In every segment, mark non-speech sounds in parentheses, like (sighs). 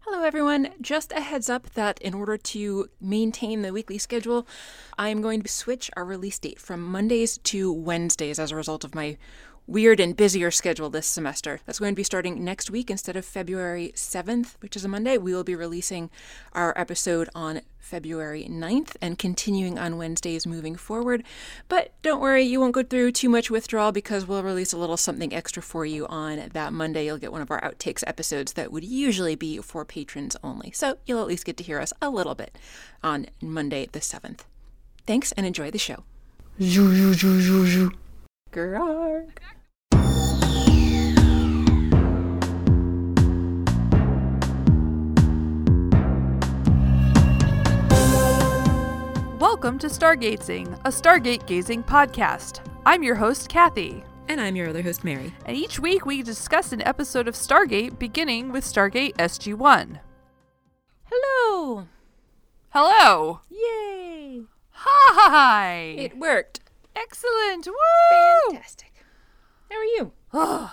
Hello, everyone. Just a heads up that in order to maintain the weekly schedule, I am going to switch our release date from Mondays to Wednesdays as a result of my weird and busier schedule this semester. That's going to be starting next week instead of February 7th, which is a Monday. We will be releasing our episode on February 9th and continuing on Wednesdays moving forward. But don't worry, you won't go through too much withdrawal because we'll release a little something extra for you on that Monday. You'll get one of our outtakes episodes that would usually be for patrons only. So you'll at least get to hear us a little bit on Monday the 7th. Thanks and enjoy the show. Girl. Welcome to Stargazing, a Stargate gazing podcast. I'm your host, Kathy. And I'm your other host, Mary. And each week we discuss an episode of Stargate beginning with Stargate SG 1. Hello. Hello. Yay. Hi. It worked. Excellent. Woo. Fantastic. How are you? (sighs) I'm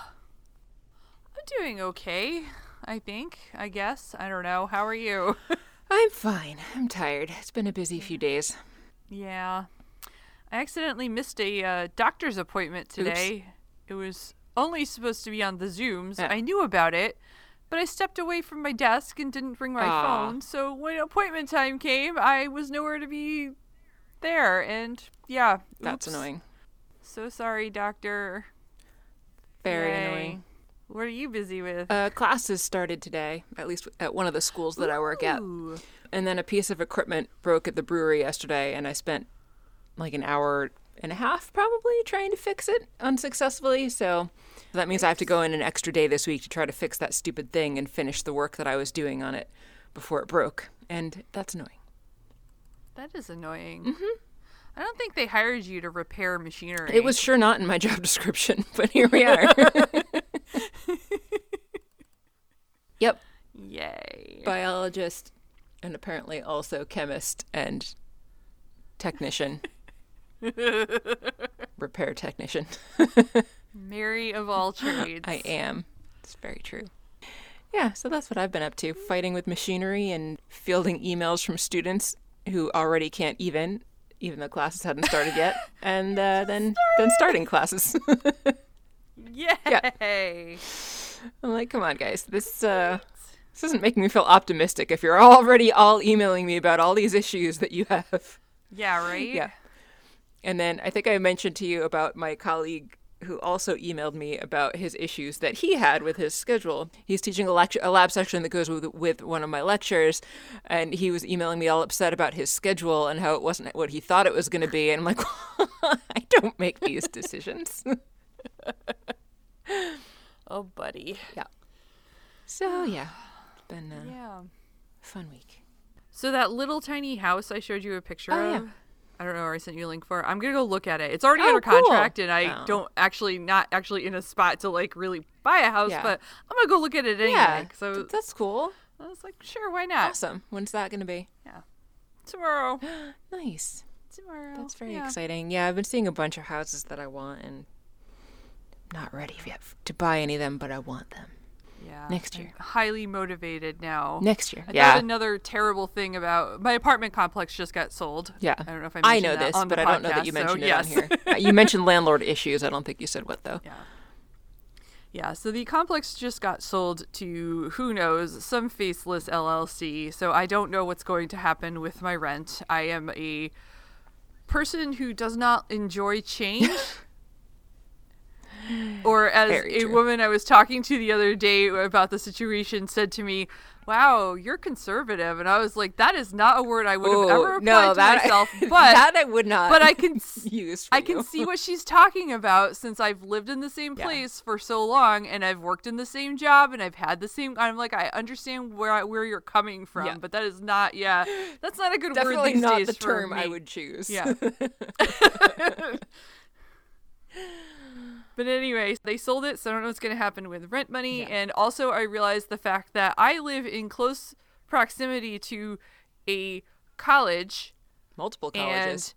doing okay, I think, I guess. I don't know. How are you? (laughs) I'm fine. I'm tired. It's been a busy few days. Yeah. I accidentally missed a uh, doctor's appointment today. It was only supposed to be on the Zooms. Yeah. I knew about it, but I stepped away from my desk and didn't bring my phone. So when appointment time came, I was nowhere to be there. And yeah, That's annoying. So sorry, doctor. Very Yay. annoying. What are you busy with? Uh, classes started today, at least at one of the schools that I work at. And then a piece of equipment broke at the brewery yesterday, and I spent like an hour and a half probably trying to fix it unsuccessfully. So that means I have to go in an extra day this week to try to fix that stupid thing and finish the work that I was doing on it before it broke. And that's annoying. That is annoying. Mm-hmm. I don't think they hired you to repair machinery. It was sure not in my (laughs) job description, (laughs) but here we are. (laughs) yep. Yay. Biologist and apparently also chemist and technician. (laughs) Repair technician. Mary of all trades. I am. It's very true. Yeah, so that's what I've been up to fighting with machinery and fielding emails from students who already can't even, even though classes hadn't started yet, (laughs) and uh, then then starting classes. (laughs) Yay! I'm like, come on, guys, this uh, this isn't making me feel optimistic. If you're already all emailing me about all these issues that you have, Yeah, right? yeah. And then I think I mentioned to you about my colleague who also emailed me about his issues that he had with his schedule. He's teaching a lecture, a lab section that goes with with one of my lectures, and he was emailing me all upset about his schedule and how it wasn't what he thought it was going to be. And I'm like, (laughs) I don't make these decisions. (laughs) Oh, buddy. Yeah. So yeah, been a Yeah. fun week. So that little tiny house I showed you a picture Oh, of. yeah. I don't know where I sent you a link for. I'm gonna go look at it. It's already Oh, under cool. contract, and I Oh. don't actually not actually in a spot to like really buy a house, Yeah. but I'm gonna go look at it anyway. Yeah, So that's cool. I was like, sure, why not? Awesome. When's that going to be? Yeah, Tomorrow. (gasps) Nice. Tomorrow. That's very yeah. exciting. Yeah, I've been seeing a bunch of houses that I want and not ready yet to buy any of them, but I want them Yeah. Next I'm year. highly motivated now. next year. I yeah. another terrible thing about my apartment complex just got sold. yeah. I don't know if I I mentioned know that this, but I don't know that you podcast, mentioned so it yes. on here. Uh, you mentioned landlord issues. I don't think you said what though. Yeah. Yeah, so the complex just got sold to who knows, some faceless LLC. So I don't know what's going to happen with my rent. I am a person who does not enjoy change. (laughs) or as Very a true. woman I was talking to the other day about the situation said to me, "Wow, you're conservative." And I was like, "That is not a word I would have ever oh, applied no, to that myself." (laughs) But that I would not. but I can (laughs) use. For I can see what she's talking about since I've lived in the same Yeah. place for so long and I've worked in the same job and I've had the same I'm like I understand where I, where you're coming from Yeah. but that is not yeah that's not a good word Definitely not the term I would choose. Yeah. (laughs) But anyway, they sold it, so I don't know what's going to happen with rent money. Yeah. And also, I realized the fact that I live in close proximity to a college Multiple colleges.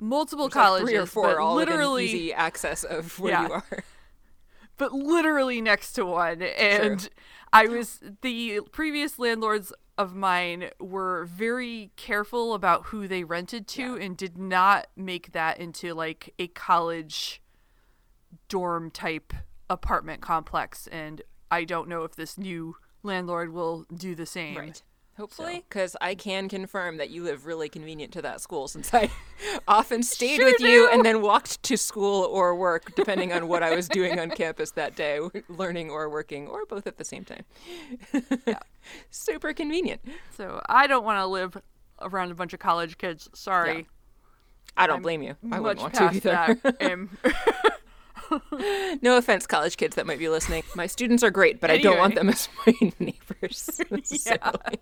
multiple There's like colleges, three or four, all literally, easy access of where Yeah. you are. (laughs) but literally next to one. And I was the previous landlords of mine were very careful about who they rented to and did not make that into like a college dorm type apartment complex and I don't know if this new landlord will do the same. Right. Hopefully, because I can confirm that you live really convenient to that school since I (laughs) often stayed Sure with you and then walked to school or work, depending on what I was doing on (laughs) campus that day, learning or working, or both at the same time. (laughs) Yeah. Super convenient. So I don't want to live around a bunch of college kids. Sorry. I don't blame you. I wouldn't want to either. that. am- (laughs) no offense, college kids that might be listening. My students are great, but I don't want them as my (laughs) neighbors. (laughs) necessarily.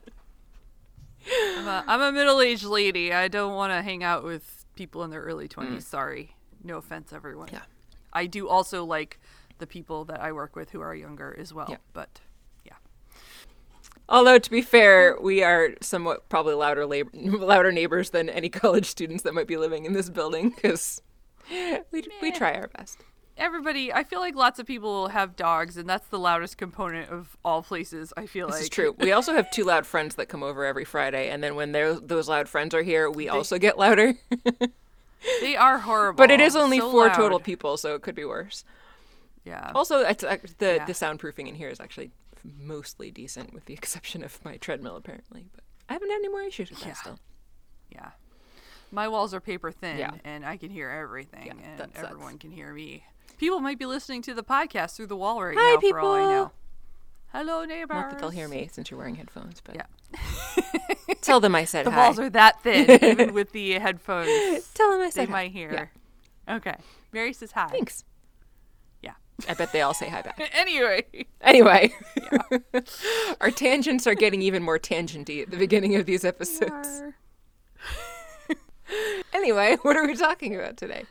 I'm a, I'm a middle-aged lady. I don't want to hang out with people in their early 20s. Mm. Sorry. No offense, everyone. Yeah. I do also like the people that I work with who are younger as well. Yeah. But yeah. Although to be fair, we are somewhat probably louder labor, louder neighbors than any college students that might be living in this building because we we try our best. Everybody, I feel like lots of people have dogs, and that's the loudest component of all places. I feel This like is true. We also have two loud friends that come over every Friday, and then when those loud friends are here, we also get louder. (laughs) They are horrible. but it is only so four total people, so it could be worse. Yeah. Also, the Yeah. the soundproofing in here is actually mostly decent, with the (laughs) exception of my treadmill, apparently. But I haven't had any more issues with that Yeah. still. Yeah. My walls are paper thin, Yeah. and I can hear everything, and that everyone can hear me. People might be listening to the podcast through the wall right Hi, now, for all I people. know. Hello, neighbors. Not that they'll hear me since you're wearing headphones, but Yeah. (laughs) tell them I said The hi. walls are that thin, (laughs) even with the headphones. Tell them I They said hi. might hear. Okay. Mary says hi. Thanks. Yeah. I bet they all say hi back. (laughs) anyway. Anyway, our tangents are getting even more tangenty at the beginning of these episodes. Anyway, what are we talking about today?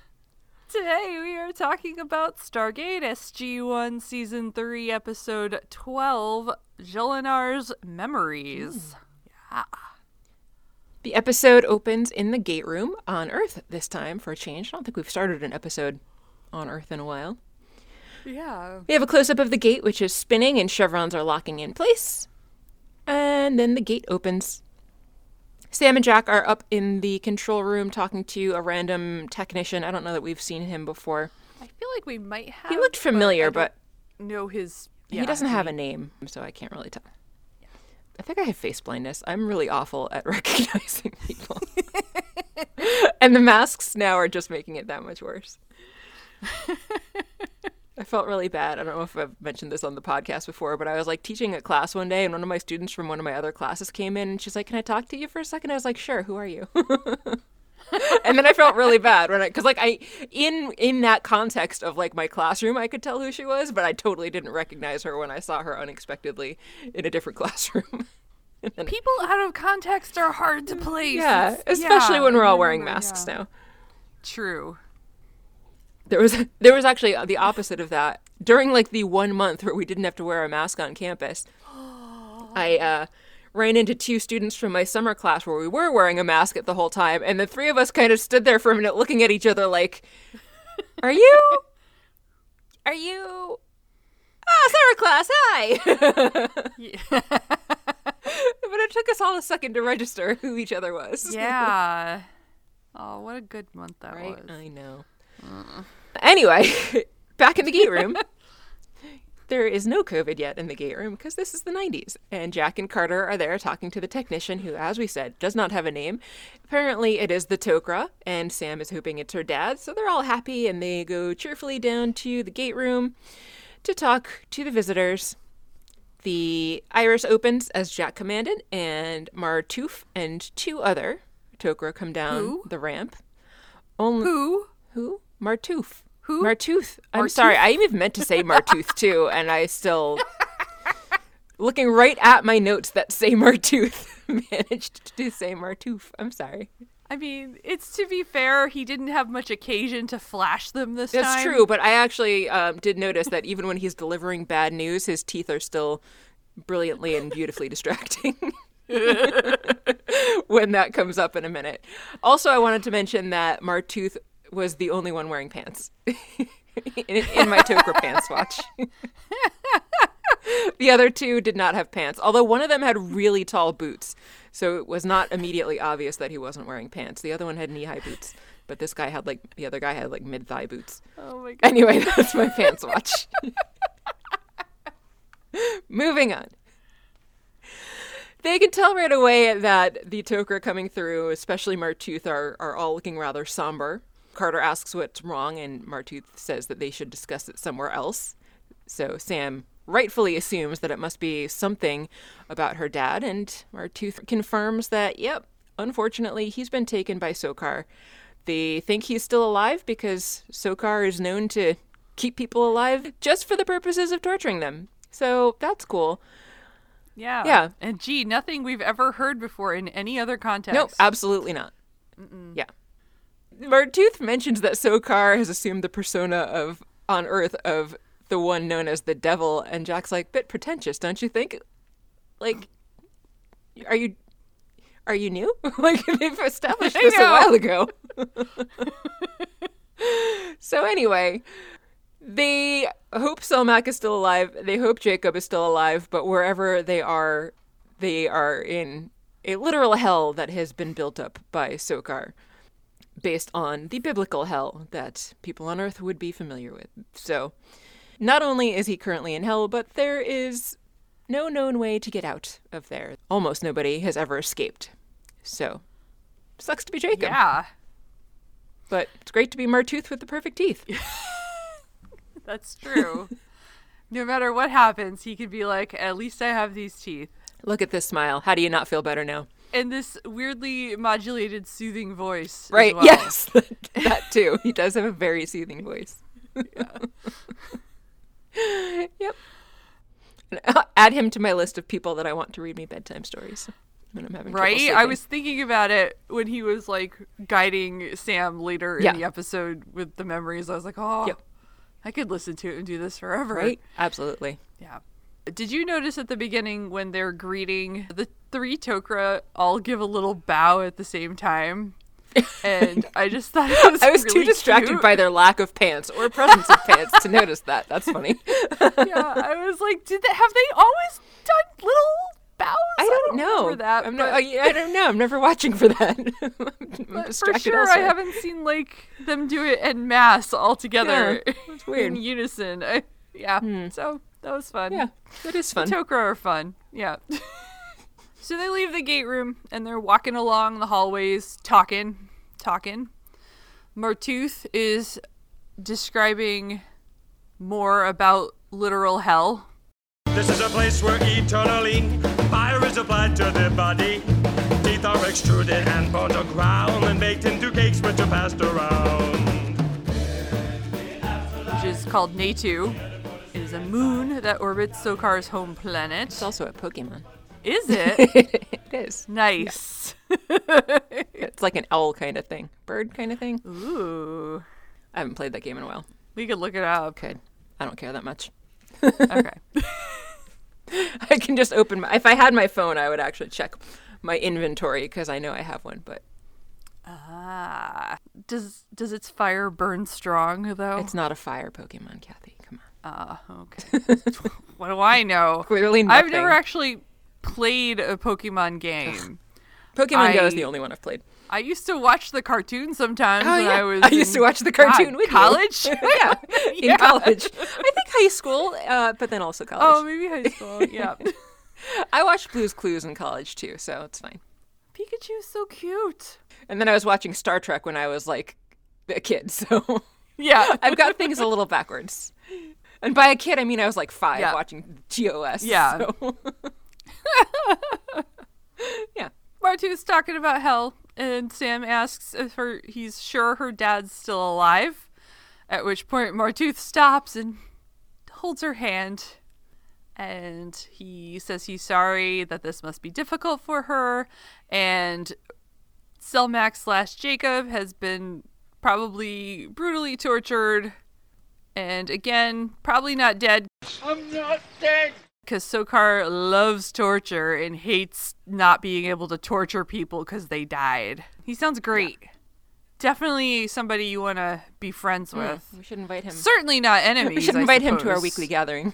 Today we are talking about Stargate SG1 Season 3, Episode 12, Jolinar's Memories. Yeah. The episode opens in the gate room on Earth this time for a change. I don't think we've started an episode on Earth in a while. Yeah. We have a close up of the gate, which is spinning and chevrons are locking in place. And then the gate opens. Sam and Jack are up in the control room talking to a random technician. I don't know that we've seen him before. I feel like we might have. He looked familiar, but, don't know his. he doesn't have a name, so I can't really tell. I think I have face blindness. I'm really awful at (laughs) recognizing people. (laughs) and the masks now are just making it that much worse. (laughs) I felt really bad. I don't know if I've mentioned this on the podcast before, but I was like teaching a class one day, and one of my students from one of my other classes came in, and she's like, "Can I talk to you for a second? I was like, "Sure. Who are you?" (laughs) and then I felt really bad when I, because like I, in in that context of like my classroom, I could tell who she was, but I totally didn't recognize her when I saw her unexpectedly in a different (laughs) classroom. Then- People out of context are hard to mm. place. yeah, especially yeah, when we're all wearing masks yeah. now. True. There was (laughs) there was actually the opposite of that during like the one month where we didn't have to wear a mask on campus. (gasps) I uh, ran into two students from my summer class where we were wearing a mask at the whole time, and the three of us kind of stood there for a minute, looking at each other like, (laughs) "Are you? Are you?" Ah, summer class, hi. (laughs) Yeah. but it took us all a second to register who each other was. yeah. Oh, what a good month that Right? was. I know. Anyway, (laughs) back in the gate room. (laughs) there is no COVID yet in the gate room because this is the 90s. And Jack and Carter are there talking to the technician who, as we said, does not have a name. Apparently, it is the Tok'ra, and Sam is hoping it's her dad. So they're all happy and they go cheerfully down to the gate room to talk to the visitors. The iris opens as Jack commanded, and Martoof and two other Tok'ra come down Who? the ramp. Only Who? who? Martoof. Who? Martooth. I'm Martooth? sorry. I even meant to say Martooth too, and I still, looking right at my notes that say Martooth, (laughs) managed to say Martoof. I'm sorry. I mean, it's to be fair, he didn't have much occasion to flash them this That's time. true, but I actually um, did notice that even when he's delivering bad news, his teeth are still brilliantly and beautifully distracting. (laughs) when that comes up in a minute. Also, I wanted to mention that Martooth was the only one wearing pants (laughs) in, in my Tok'ra pants watch. (laughs) the other two did not have pants, although one of them had really tall boots. So it was not immediately obvious that he wasn't wearing pants. The other one had knee high boots, but this guy had like, the other guy had like mid thigh boots. Oh my god. Anyway, (laughs) that's my pants watch. Moving on. They can tell right away that the Tok'ra coming through, especially Martooth, are, are all looking rather somber. Carter asks what's wrong, and Martooth says that they should discuss it somewhere else. So Sam rightfully assumes that it must be something about her dad, and Martooth confirms that, yep, unfortunately, he's been taken by Sokar. They think he's still alive because Sokar is known to keep people alive just for the purposes of torturing them. So that's cool. Yeah. Yeah. And gee, nothing we've ever heard before in any other context. Nope, absolutely not. Yeah. Martooth mentions that Sokar has assumed the persona of on Earth of the one known as the devil, and Jack's like, bit pretentious, don't you think? Like, are you are you new? (laughs) like they've established this a while ago. (laughs) (laughs) so anyway, they hope Selmak is still alive. They hope Jacob is still alive, but wherever they are, they are in a literal hell that has been built up by Sokar, based on the biblical hell that people on Earth would be familiar with. So, not only is he currently in hell, but there is no known way to get out of there. Almost nobody has ever escaped. So, sucks to be Jacob. Yeah. But it's great to be Martooth with the perfect teeth. (laughs) That's true. no matter what happens, he could be like, at least I have these teeth. Look at this smile. How do you not feel better now? And this weirdly modulated, soothing voice. Right. well. Yes. (laughs) that too. He does have a very soothing voice. Yeah. (laughs) yep. And I'll add him to my list of people that I want to read me bedtime stories when I'm having Right? I was thinking about it when he was like guiding Sam later Yeah. in the episode with the memories. I was like, oh, Yep. I could listen to it and do this forever. right. Absolutely. Yeah. Did you notice at the beginning when they're greeting, the three Tok'ra all give a little bow at the same time? (laughs) And I just thought it was I was too distracted cute. by their lack of pants or presence of pants to notice that. That's funny. (laughs) (laughs) yeah, I was like, did they have they always done little bows? I don't know. remember that. I'm not, I, I don't know. I'm never watching for that. For sure, I haven't seen like them do it en masse all together Yeah, weird. Hmm. in unison. I, yeah, so that was fun. Yeah, that is fun. Tok'ra are fun. Yeah. (laughs) so they leave the gate room and they're walking along the hallways, talking, talking. Martooth is describing more about literal hell. This is a place where eternally fire is applied to the body. Teeth are extruded and bones are ground and baked into cakes which are passed around. which is called Netu. It is a moon that orbits Sokar's home planet. It's also a Pokemon. Is (laughs) it? it is. nice. (laughs) It's like an owl kind of thing, bird kind of thing. Ooh. I haven't played that game in a while. We could look it up. Could. I don't care that much. Okay. (laughs) I can just open my. If I had my phone, I would actually check my inventory because I know I have one. But Ah. Does does its fire burn strong though? it's not a fire Pokemon, Kathy. Ah, okay. (laughs) what do I know? (laughs) Clearly I've never actually played a Pokemon game. (sighs) Pokemon Go is the only one I've played. I used to watch the cartoon sometimes Oh when yeah, I was (laughs) I used to watch the cartoon God, with you. college. yeah, in Yeah. college. I think high school, uh, but then also college. oh, maybe high school. Yeah. I watched Blue's Clues in college too, so it's fine. Pikachu's so cute. And then I was watching Star Trek when I was like a kid, so Yeah. I've got things a little backwards. And by a kid, I mean I was like five Yeah. watching TOS. Yeah. so- (laughs) yeah. Martu's talking about hell, and Sam asks if her he's sure her dad's still alive. At which point Martooth stops and holds her hand. And he says he's sorry that this must be difficult for her. And Selmak slash Jacob has been probably brutally tortured. And again, probably not dead I'm not dead. because Sokar loves torture and hates not being able to torture people because they died. He sounds great. Definitely somebody you want to be friends hmm, with. We should invite him. Certainly not enemies. (laughs) we should I invite him to our weekly gathering.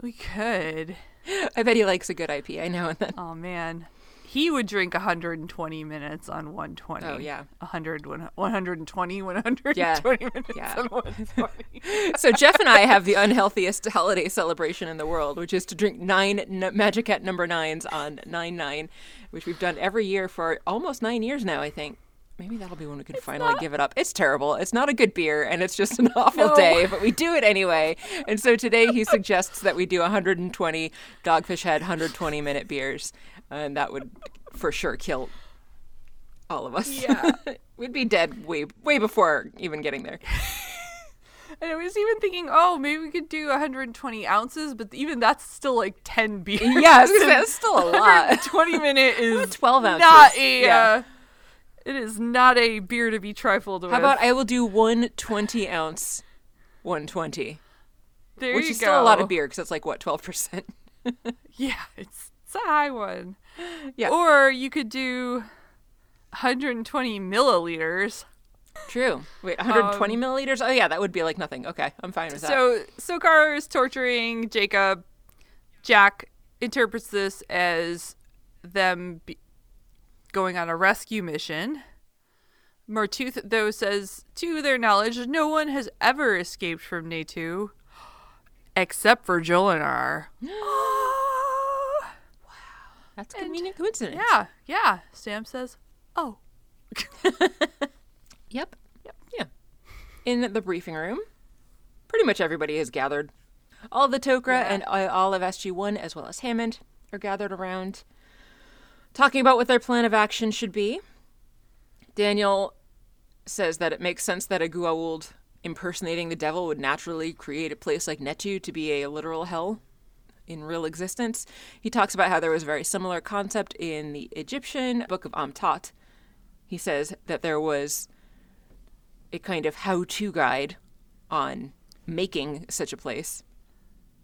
We could. (laughs) I bet he likes a good IPA now and (laughs) then. Oh man. He would drink 120 minutes on 120. Oh, yeah. 100, 120, 120 Yeah. (laughs) minutes Yeah. on 120. So Jeff and I have the unhealthiest holiday celebration in the world, which is to drink nine n- Magic Hat number nines on nine nine, which we've done every year for almost nine years now. I think maybe that'll be when we can finally give it up. It's terrible. It's not a good beer, and it's just an (laughs) awful No. day, but we do it anyway. And so today he suggests that we do 120 Dogfish Head 120 minute beers, and that would for sure kill all of us. Yeah. (laughs) We'd be dead way way before even getting there. (laughs) And I was even thinking, oh, maybe we could do 120 ounces, but even that's still like 10 beers. Yeah, I was gonna (laughs) say, that's still a lot. 20 minute is 12 ounces. not a. Yeah. Uh, it is not a beer to be trifled with. How about I will do one 20 ounce 120, there which is go. still a lot of beer because it's like what 12%. Yeah, it's, it's a high one. Yeah. Or you could do 120 milliliters. True. Wait, 120 milliliters? Oh yeah, that would be like nothing. Okay, I'm fine with that. So Sokar is torturing Jacob. Jack interprets this as them be- going on a rescue mission. Martooth, though, says to their knowledge, no one has ever escaped from Netu except for Jolinar. That's a convenient coincidence. yeah, yeah. Sam says, oh. (laughs) Yep. Yep. Yeah. In the briefing room, pretty much everybody has gathered. All of the Tok'ra and uh, all of SG1, as well as Hammond, are gathered around, talking about what their plan of action should be. Daniel says that it makes sense that a Goa'uld impersonating the devil would naturally create a place like Netu to be a literal hell in real existence. He talks about how there was a very similar concept in the Egyptian book of Amduat. He says that there was a kind of how to guide on making such a place.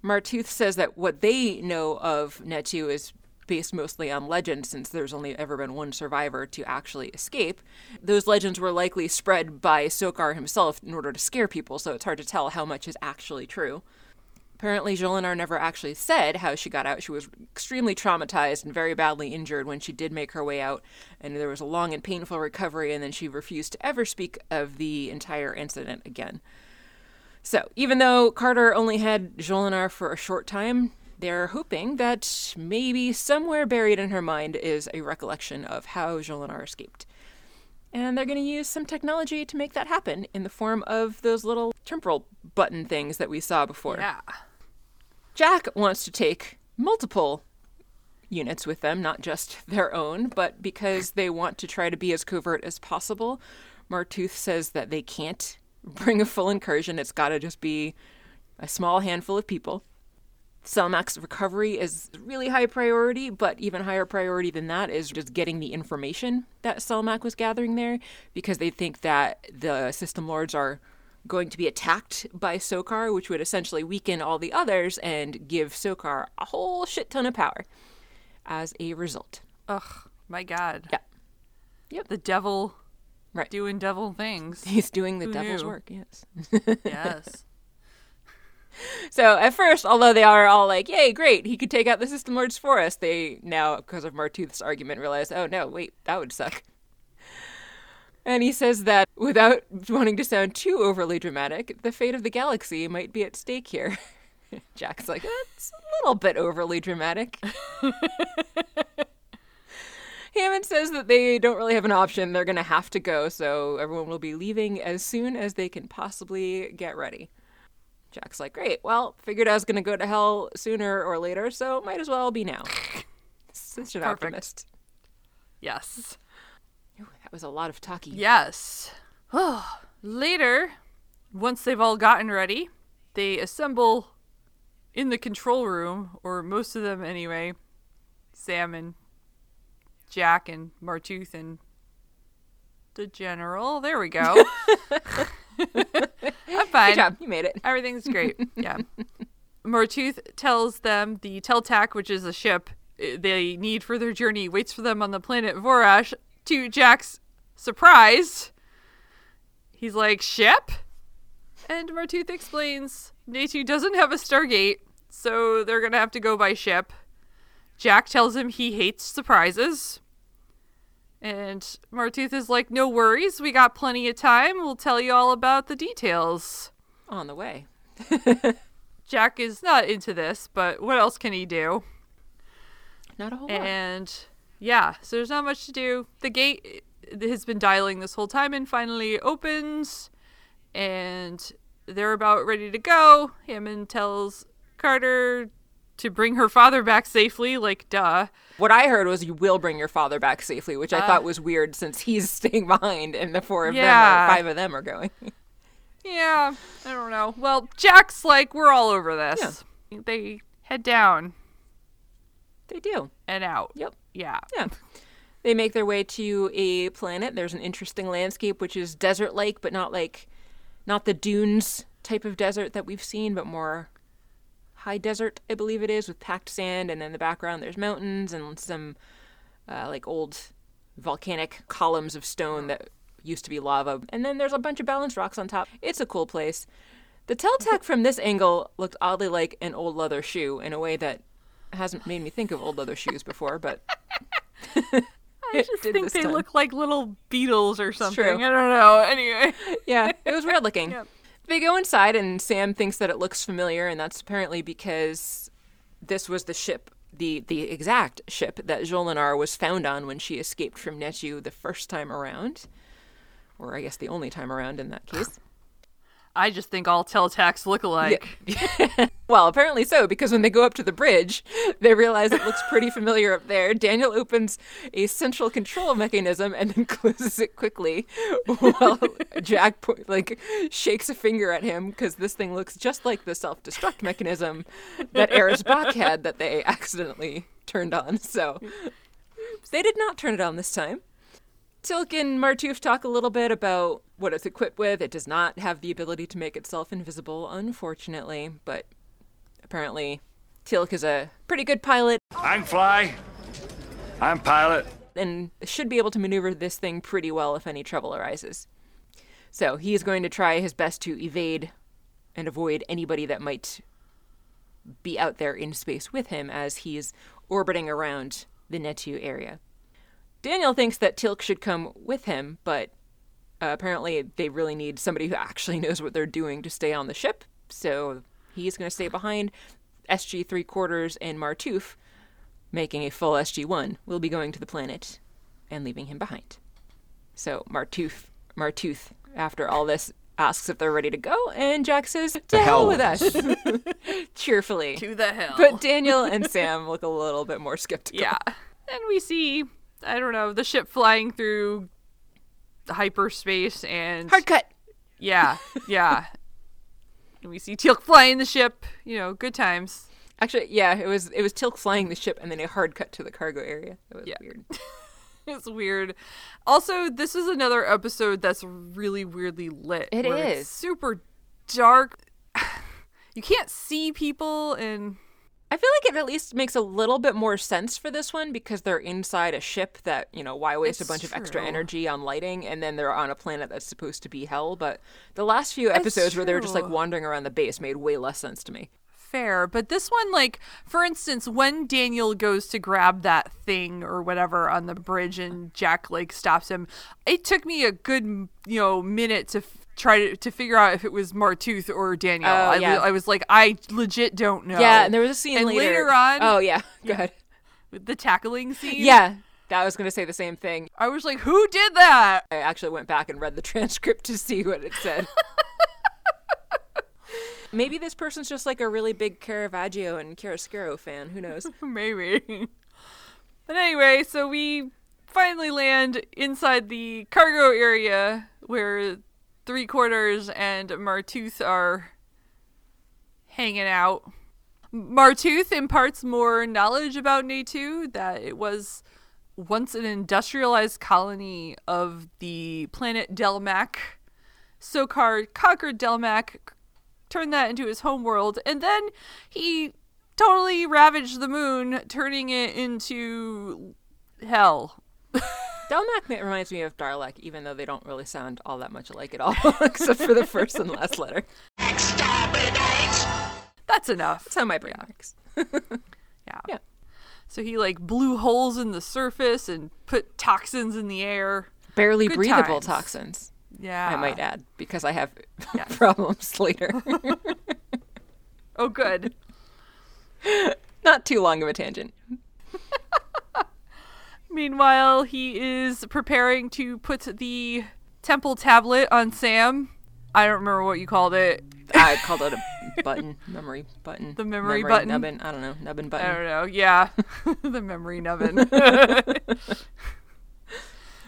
Martooth says that what they know of Netu is based mostly on legend, since there's only ever been one survivor to actually escape. Those legends were likely spread by Sokar himself in order to scare people, so it's hard to tell how much is actually true. Apparently, Jolinar never actually said how she got out. She was extremely traumatized and very badly injured when she did make her way out, and there was a long and painful recovery, and then she refused to ever speak of the entire incident again. So, even though Carter only had Jolinar for a short time, they're hoping that maybe somewhere buried in her mind is a recollection of how Jolinar escaped. And they're going to use some technology to make that happen in the form of those little temporal button things that we saw before. Yeah. Jack wants to take multiple units with them, not just their own, but because they want to try to be as covert as possible. Martooth says that they can't (laughs) bring a full incursion. It's got to just be a small handful of people. Selmak's recovery is really high priority, but even higher priority than that is just getting the information that Selmak was gathering there because they think that the system lords are going to be attacked by Sokar, which would essentially weaken all the others and give Sokar a whole shit ton of power as a result. Ugh, my God. Yeah. Yep. The devil Right. doing devil things. He's doing the Who devil's knew? work, yes. (laughs) yes. So at first, although they are all like, "Yay, great, he could take out the system lords for us," they now, because of Martooth's argument, realize, "Oh no, wait, that would suck." And he says that without wanting to sound too overly dramatic, the fate of the galaxy might be at stake here. (laughs) Jack's like, "That's a little bit overly dramatic." (laughs) Hammond says that they don't really have an option; they're going to have to go, so everyone will be leaving as soon as they can possibly get ready. Jack's like, great. Well, figured I was going to go to hell sooner or later, so might as well be now. (laughs) Such an Perfect. optimist. Yes. Ooh, that was a lot of talking. Yes. Oh, later, once they've all gotten ready, they assemble in the control room, or most of them anyway. Sam and Jack and Martooth and the general. There we go. (laughs) I'm (laughs) fine. Good job. You made it. Everything's great. (laughs) Yeah. Martooth tells them the Tel'tak, which is a ship uh, they need for their journey, waits for them on the planet Vorash. To Jack's surprise, he's like, Ship? And Martooth explains Netu doesn't have a Stargate, So they're going to have to go by ship. Jack tells him he hates surprises. And Martooth is like, no worries, we got plenty of time. We'll tell you all about the details. On the way. (laughs) Jack is not into this, but what else can he do? Not a whole lot. And yeah, so there's not much to do. The gate has been dialing this whole time and finally opens, and they're about ready to go. Hammond tells Carter to bring her father back safely, like, duh. What I heard was you will bring your father back safely, which I Uh. thought was weird since he's (laughs) staying behind and the four of Yeah. them, or five of them are going. Yeah, I don't know. Well, Jack's like, we're all over this. They head down they do. and out. Yep. Yeah. Yeah. They make their way to a planet. There's an interesting landscape, which is desert like, but not like, not the dunes type of desert that we've seen, but more high desert, I believe it is, with packed sand. And in the background, there's mountains and some uh, like old volcanic columns of stone that used to be lava. And then there's a bunch of balanced rocks on top. It's a cool place. The Tel'tak from this angle looked oddly like an old leather shoe in a way that hasn't made me think of old leather shoes before, but (laughs) I just (laughs) think they time. look like little beetles or something. I don't know. Anyway. yeah, it was (laughs) weird looking. Yep. They go inside, and Sam thinks that it looks familiar, and that's apparently because this was the ship, the the exact ship that Jolinar was found on when she escaped from Netu the first time around, or I guess the only time around in that case. I just think all Tel'taks look alike. (laughs) Well, apparently so, because when they go up to the bridge, they realize it looks pretty familiar up there. Daniel opens a central control mechanism and then (laughs) closes it quickly, while Jack like shakes a finger at him because this thing looks just like the self-destruct mechanism that Aris Boch had that they accidentally turned on. So they did not turn it on this time. Teal'c and Martoof talk a little bit about what it's equipped with. It does not have the ability to make itself invisible, unfortunately, but apparently Teal'c is a pretty good pilot I can fly. I'm pilot. and should be able to maneuver this thing pretty well if any trouble arises. So he is going to try his best to evade and avoid anybody that might be out there in space with him as he's orbiting around the Netu area. Daniel thinks that Teal'c should come with him, but uh, apparently they really need somebody who actually (laughs) knows what they're doing to stay on the ship. So he's going to stay behind. SG three quarters and Martoof, making a full SG one, will be going to the planet and leaving him behind. So Martoof, Martooth, after all this, asks if they're ready to go, and Jack says, "To hell hell with us," (laughs) cheerfully. To the hell. But Daniel and Sam look a little bit more skeptical. yeah. (laughs) And we see, I don't know, the ship flying through hyperspace and Hard cut. yeah, yeah. (laughs) and we see Teal'c flying the ship. You know, good times. Actually, yeah, it was it was Teal'c flying the ship and then a hard cut to the cargo area. It was Yeah. weird. (laughs) It's weird. Also, this is another episode that's really weirdly lit. It it's super dark. (sighs) You can't see people, and I feel like it at least makes a little bit more sense for this one because they're inside a ship that, you know, why waste a It's bunch of extra energy on lighting and then they're on a planet that's supposed to be hell. But the last few episodes where they were just like wandering around the base made way less sense to me. fair. But this one, like, for instance, when Daniel goes to grab that thing or whatever on the bridge and Jack, like, stops him, it took me a good, you know, minute to. Try to, to figure out if it was Martooth or Daniel. Oh, I, yeah. I was like, I legit don't know. Yeah, and there was a scene And later. later on- Oh, yeah. (laughs) Go ahead. With the tackling scene. Yeah. that was going to say the same thing. I was like, who did that? I actually went back and read the (laughs) transcript to see what it said. (laughs) Maybe this person's just like a really big Caravaggio and Chiaroscuro fan. Who knows? Maybe. But anyway, so we finally land inside the cargo area where three quarters and Martooth are hanging out. Martooth imparts more knowledge about Netu that it was once an industrialized colony of the planet Delmak. Sokar conquered Delmak, turned that into his homeworld, and then he totally ravaged the moon, turning it into hell. (laughs) Delmak reminds me of Dalek, even though they don't really sound all that much alike at all, (laughs) except for the first and last letter. Exterminate! That's enough. That's how my brain works. (laughs) Yeah. Yeah. So he like blew holes in the surface and put toxins in the air. Barely Good breathable times. toxins, Yeah. I might add, because I have Yes. (laughs) problems later. Oh, good. Not too long of a tangent. Meanwhile, he is preparing to put the temple tablet on Sam. I don't remember what you called it. I called it a button, (laughs) memory button. The memory button? Nubbin. I don't know, nubbin button. I don't know. Yeah. (laughs) the memory nubbin. (laughs)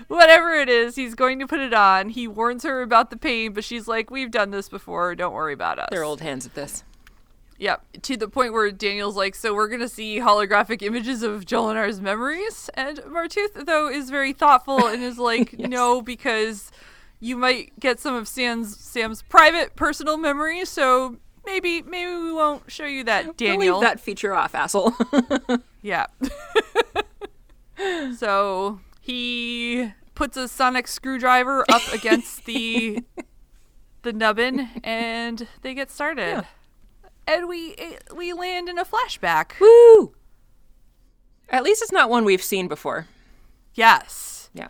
Whatever it is, he's going to put it on. He warns her about the pain, but she's like, We've done this before. Don't worry about us. They're old hands at this. Yep. To the point where Daniel's like, So we're going to see holographic images of Jolinar's memories? And Martooth, though, is very thoughtful and is like, (laughs) Yes. No, because you might get some of Sam's Sam's private personal memories, so maybe maybe we won't show you that, We'll Daniel. Leave that feature off, asshole. (laughs) Yeah. (laughs) so he puts a sonic screwdriver up against the the nubbin, and they get started. Yeah. And we we land in a flashback. Woo! At least it's not one we've seen before. Yes, Yeah.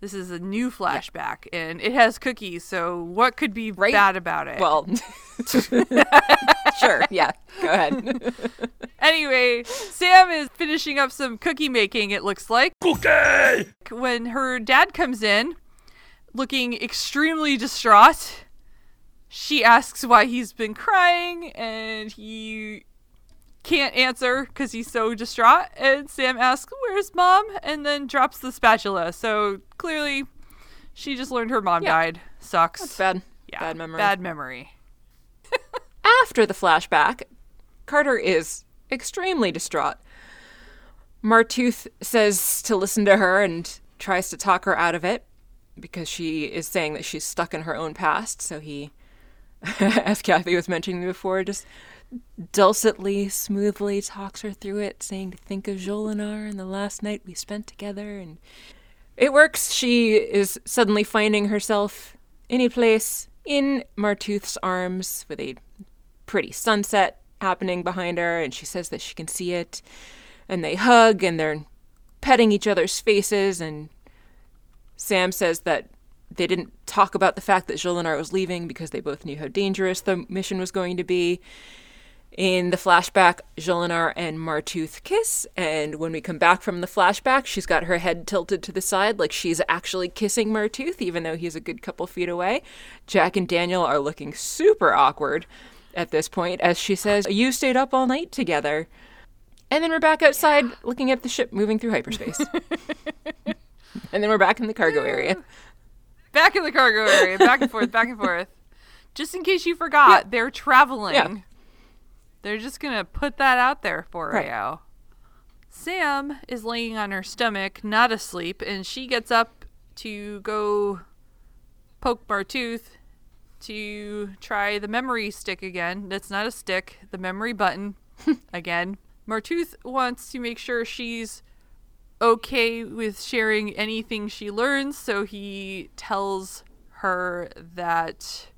this is a new flashback, and it has cookies. So what could be Right? bad about it? Well, (laughs) sure. Yeah. Go ahead. (laughs) anyway, Sam is finishing up some cookie making. It looks like. Cookie! when her dad comes in looking extremely distraught she asks why he's been crying and he can't answer because he's so distraught and sam asks where's mom and then drops the spatula so clearly she just learned her mom Yeah. died sucks That's bad. yeah, Bad memory. bad memory (laughs) After the flashback, Carter is extremely distraught. Martooth says to listen to her and tries to talk her out of it because she is saying that she's stuck in her own past. So he, (laughs) as Kathy was mentioning before, just dulcetly, smoothly talks her through it, saying to think of Jolinar and the last night we spent together. And it works. She is suddenly finding herself in a place in Martooth's arms with a pretty sunset happening behind her, and she says that she can see it. And they hug and they're petting each other's faces. And Sam says that they didn't talk about the fact that Jolinar was leaving because they both knew how dangerous the mission was going to be. In the flashback, Jolinar and Martooth kiss, and when we come back from the flashback, she's got her head tilted to the side like she's actually kissing Martooth, even though he's a good couple feet away. Jack and Daniel are looking super awkward at this point as she says, You stayed up all night together. And then we're back outside looking at the ship moving through hyperspace. (laughs) and then we're back in the cargo area. Back in the cargo area back and forth back and forth. Just in case you forgot they're traveling. Yeah. they're just gonna put that out there for Right. you. Sam is laying on her stomach not asleep and she gets up to go poke Martooth to try the memory stick again. That's not a stick the memory button (laughs) again. Martooth wants to make sure she's okay with sharing anything she learns, so he tells her that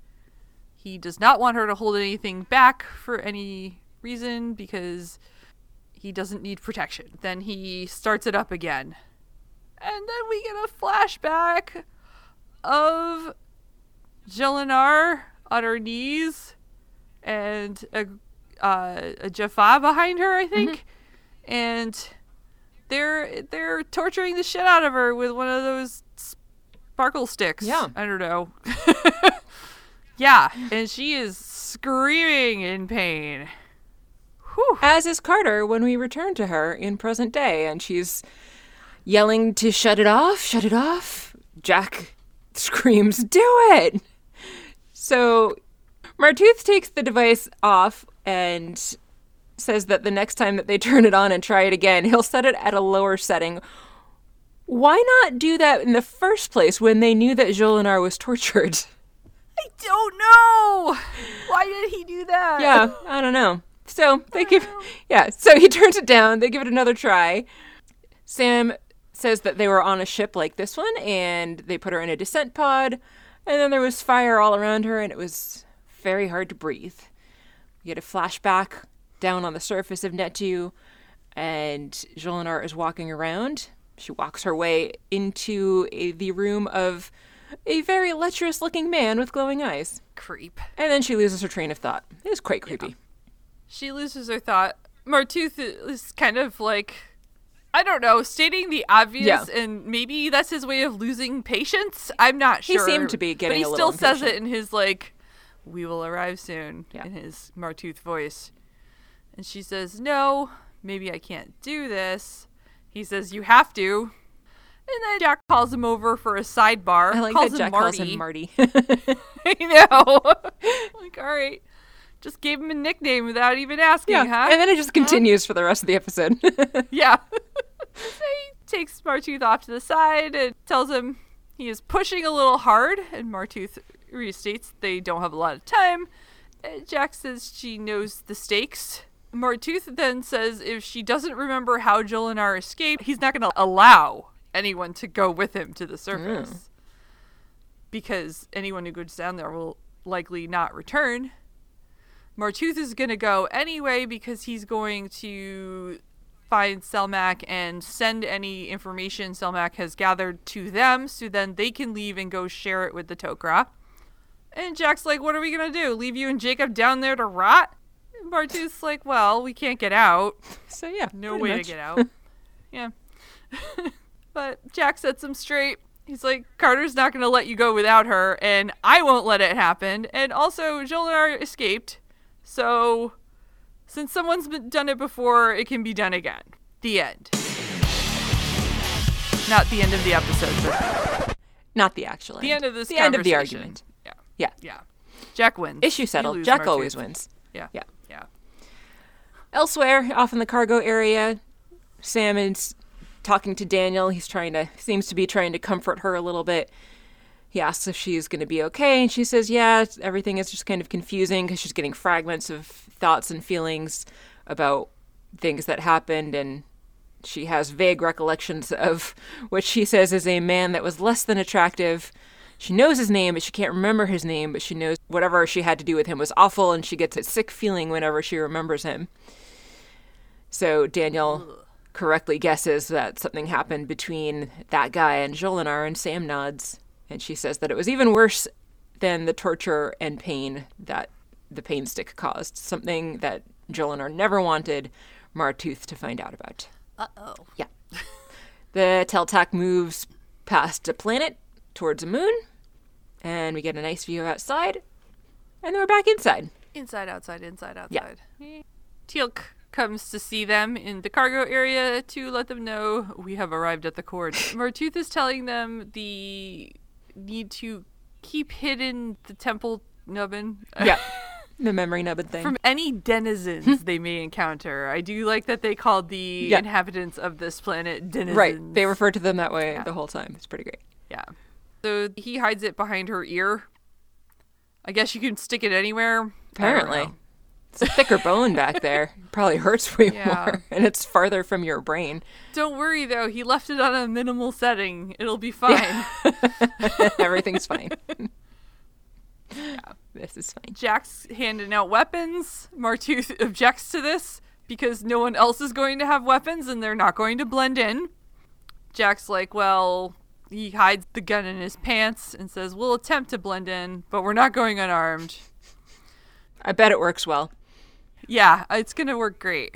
he does not want her to hold anything back for any reason because he doesn't need protection. Then he starts it up again. And then we get a flashback of Jolinar on her knees and a, uh, a Jaffa behind her, I think. And they're they're torturing the shit out of her with one of those sparkle sticks. Yeah. I don't know. (laughs) yeah, and she is screaming in pain. Whew. As is Carter when we return to her in present day, and she's yelling to shut it off, shut it off. Jack (laughs) screams, Do it! So Martooth takes the device off and says that the next time that they (laughs) turn it on and try it again, he'll set it at a lower setting. Why not do that in the first place when they knew that Jolinar was tortured? I don't know. Why did he do that? yeah, I don't know. So they give, (laughs) yeah. So he turns it down. They give it another try. Sam says that they were on a ship like this one, and they put her in a descent pod, and then there was fire all around her, and it was very hard to breathe. You get a flashback down on the surface of Netu, and Jolinar is walking around. She walks her way into a, the room of a very lecherous looking man with glowing eyes. Creep. And then she loses her train of thought. It is quite creepy. She loses her thought. Martooth is kind of like, I don't know, stating the obvious, Yeah. and maybe that's his way of losing patience. I'm not sure. He seemed to be getting but he still says it impatient. in his like, "We will arrive soon" Yeah. in his Martooth voice. And she says, "No, maybe I can't do this." He says, "You have to." And then Jack calls him over for a sidebar. I like calls that Jack him calls him Marty. (laughs) I know. (laughs) like, all right. Just gave him a nickname without even asking, yeah. huh? And then it just continues for the rest of the episode. (laughs) yeah. so he takes Martouf off to the side and tells him he is pushing a little hard, and Martouf restates they don't have a lot of time. Jack says she knows the stakes. Martouf then says if she doesn't remember how Jolinar escaped, he's not going to allow anyone to go with him to the surface. Mm. Because anyone who goes down there will likely not return. Martouf is going to go anyway because he's going to find Selmak and send any information Selmak has gathered to them so then they can leave and go share it with the Tok'ra. And Jack's like, What are we going to do? Leave you and Jacob down there to rot? Martouf's like, Well, we can't get out. (laughs) so yeah. No way much. to get out. (laughs) yeah. (laughs) but Jack sets him straight. He's like, Carter's not going to let you go without her, and I won't let it happen. And also, Jolinar escaped. So, since someone's done it before, it can be done again. The end. Not the end of the episode, but Not the actual the end of this The end of the argument. Yeah. Yeah. Yeah. Jack wins. Issue settled. Jack always wins. Yeah. Yeah. Elsewhere, off in the cargo area, Sam is talking to Daniel. He's trying to, seems to be trying to comfort her a little bit. He asks if she's going to be okay, and she says, Yeah, everything is just kind of confusing because she's getting fragments of thoughts and feelings about things that happened, and she has vague recollections of what she says is a man that was less than attractive. She knows his name, but she can't remember his name, but she knows whatever she had to do with him was awful, and she gets a sick feeling whenever she remembers him. So Daniel correctly guesses that something happened between that guy and Jolinar, and Sam nods. And she says that it was even worse than the torture and pain that the pain stick caused. Something that Jolinar never wanted Martouf to find out about. Uh oh. Yeah. (laughs) the Tel'tak moves past a planet towards a moon, and we get a nice view outside, and then we're back inside. Inside, outside, inside, outside. Yeah. Teal'c comes to see them in the cargo area to let them know we have arrived at the cord. (laughs) Martouf is telling them the need to keep hidden the temple nubbin. Yeah. (laughs) the memory nubbin thing. From any denizens hmm. they may encounter. I do like that they called the Yeah. inhabitants of this planet denizens. right. They refer to them that way the whole time. It's pretty great. Yeah. So he hides it behind her ear. I guess you can stick it anywhere. Apparently. It's a thicker bone back there. Probably hurts way Yeah. more. And it's farther from your brain. Don't worry though, he left it on a minimal setting. It'll be fine. (laughs) Everything's fine. Yeah. This is fine. Jack's handing out weapons. Martouf (laughs) objects to this because no one else is going to have weapons and they're not going to blend in. Jack's like, well, he hides the gun in his pants and says, we'll attempt to blend in, but we're not going unarmed. I bet it works well. Yeah, it's going to work great.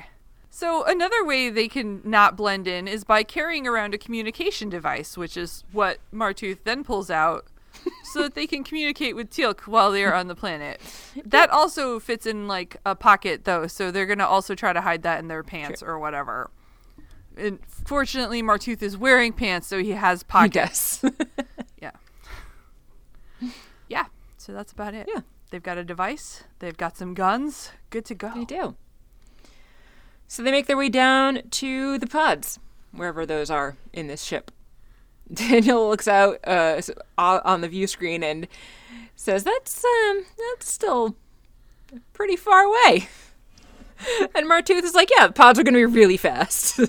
So, another way they can not blend in is by carrying around a communication device, which is what Martouf then pulls out (laughs) so that they can communicate with Teal'c while they are on the planet. That also fits in like a pocket, though, so they're going to also try to hide that in their pants or whatever. And fortunately, Martouf is wearing pants, so he has pockets. guess. (laughs) Yeah. Yeah. So that's about it. Yeah. They've got a device. They've got some guns. Good to go. They do. So they make their way down to the pods, wherever those are in this ship. (laughs) Daniel looks out uh, on the view screen and says, "That's um, that's still pretty far away." (laughs) And Martouf is like, "Yeah, the pods are going to be really fast." (laughs)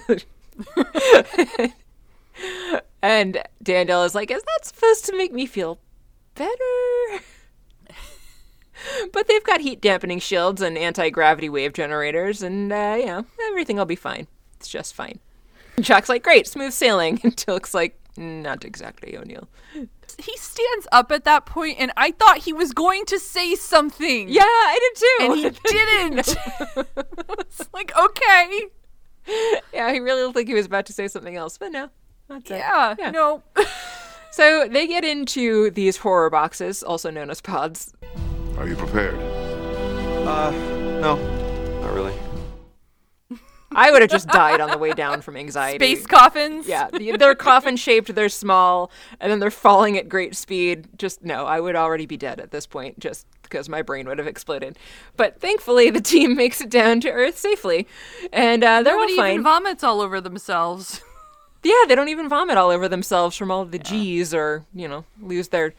and Daniel is like, "Is that supposed to make me feel better?" But they've got heat dampening shields and anti gravity wave generators, and uh, you know everything will be fine. It's just fine. And Jack's like, great, smooth sailing. (laughs) And Teal'c's like, not exactly, O'Neill. He stands up at that point, and I thought he was going to say something. Yeah, I did too. And he (laughs) didn't. (laughs) it's like, okay. yeah, he really looked like he was about to say something else, but no. That's it. Yeah, Yeah. no. So they get into these horror boxes, also known as pods. Are you prepared? Uh, no, not really. I would have just died on the way down from anxiety. Space coffins. Yeah, they're coffin shaped, they're small, and then they're falling at great speed. Just no, I would already be dead at this point, just because my brain would have exploded. But thankfully, the team (laughs) makes it down to Earth safely, and uh, they're all Nobody fine. even vomits all over themselves. (laughs) yeah, they don't even vomit all over themselves from all of the G's, or you know, lose their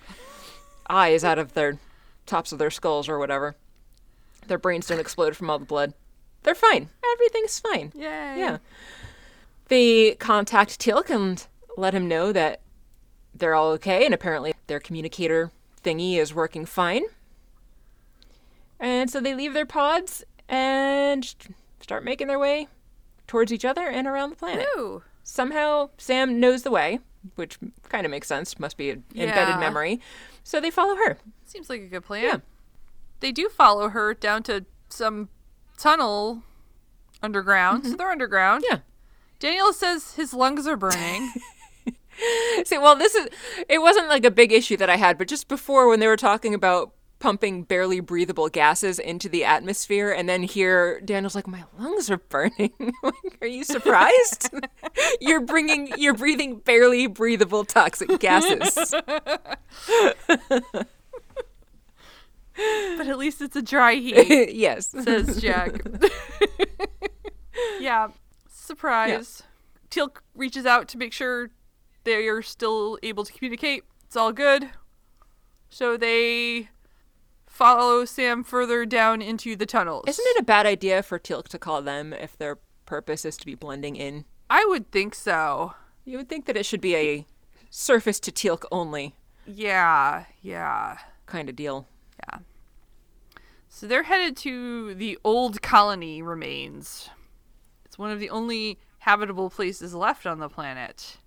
eyes out of their tops of their skulls or whatever. Their brains don't explode from all the blood. They're fine. Everything's fine. Yay. Yeah. They contact Teal'c and let him know that they're all okay, and apparently their communicator thingy is working fine. And so they leave their pods and start making their way towards each other and around the planet. Ooh. Somehow Sam knows the way, which kind of makes sense. Must be an embedded Yeah. memory. So they follow her. Seems like a good plan. Yeah. They do follow her down to some tunnel underground. So they're underground. Mm-hmm. Yeah. Daniel says his lungs are burning. (laughs) See, well, this is it wasn't like a big issue that I had, but just before when they were talking about pumping barely breathable gases into the atmosphere, and then here Daniel's like, "My lungs are burning." (laughs) Like, are you surprised? (laughs) you're bringing, you're breathing barely breathable toxic gases. (laughs) but at least it's a dry heat, yes. says Jack. yeah. Surprise. Teal reaches out to make sure they are still able to communicate. It's all good. So they follow Sam further down into the tunnels. Isn't it a bad idea for Teal'c to call them if their purpose is to be blending in? I would think so. You would think that it should be a surface to Teal'c only Yeah, yeah. kind of deal. Yeah. So they're headed to the old colony remains. It's one of the only habitable places left on the planet.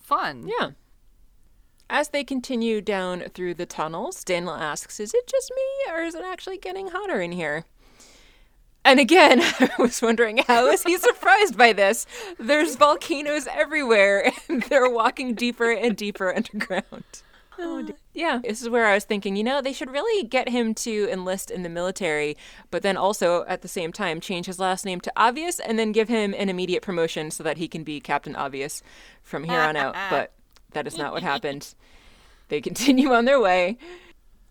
Fun. Yeah. As they continue down through the tunnels, Daniel asks, Is it just me, or is it actually getting hotter in here? And again, (laughs) I was wondering, how is he surprised by this? There's volcanoes everywhere, (laughs) and they're walking deeper and deeper underground. (laughs) Oh, yeah, this is where I was thinking, you know, they should really get him to enlist in the military, but then also at the same time change his last name to Obvious and then give him an immediate promotion so that he can be Captain Obvious from here on out. But that is not what happened. They continue on their way.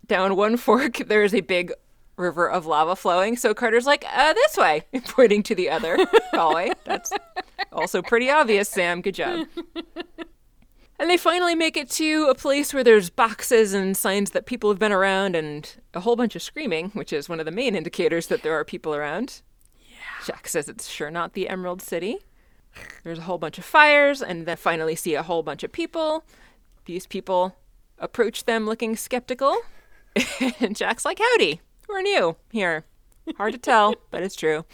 Down one fork, there is a big river of lava flowing. So Carter's like, uh, this way, (laughs) pointing to the other hallway. That's also pretty obvious, Sam. Good job. And they finally make it to a place where there's boxes and signs that people have been around and a whole bunch of screaming, which is one of the main indicators that there are people around. Yeah. Jack says it's sure not the Emerald City. There's a whole bunch of fires, and then finally see a whole bunch of people. These people approach them looking skeptical. (laughs) and Jack's like, Howdy, we're new here? Hard to tell, but it's true.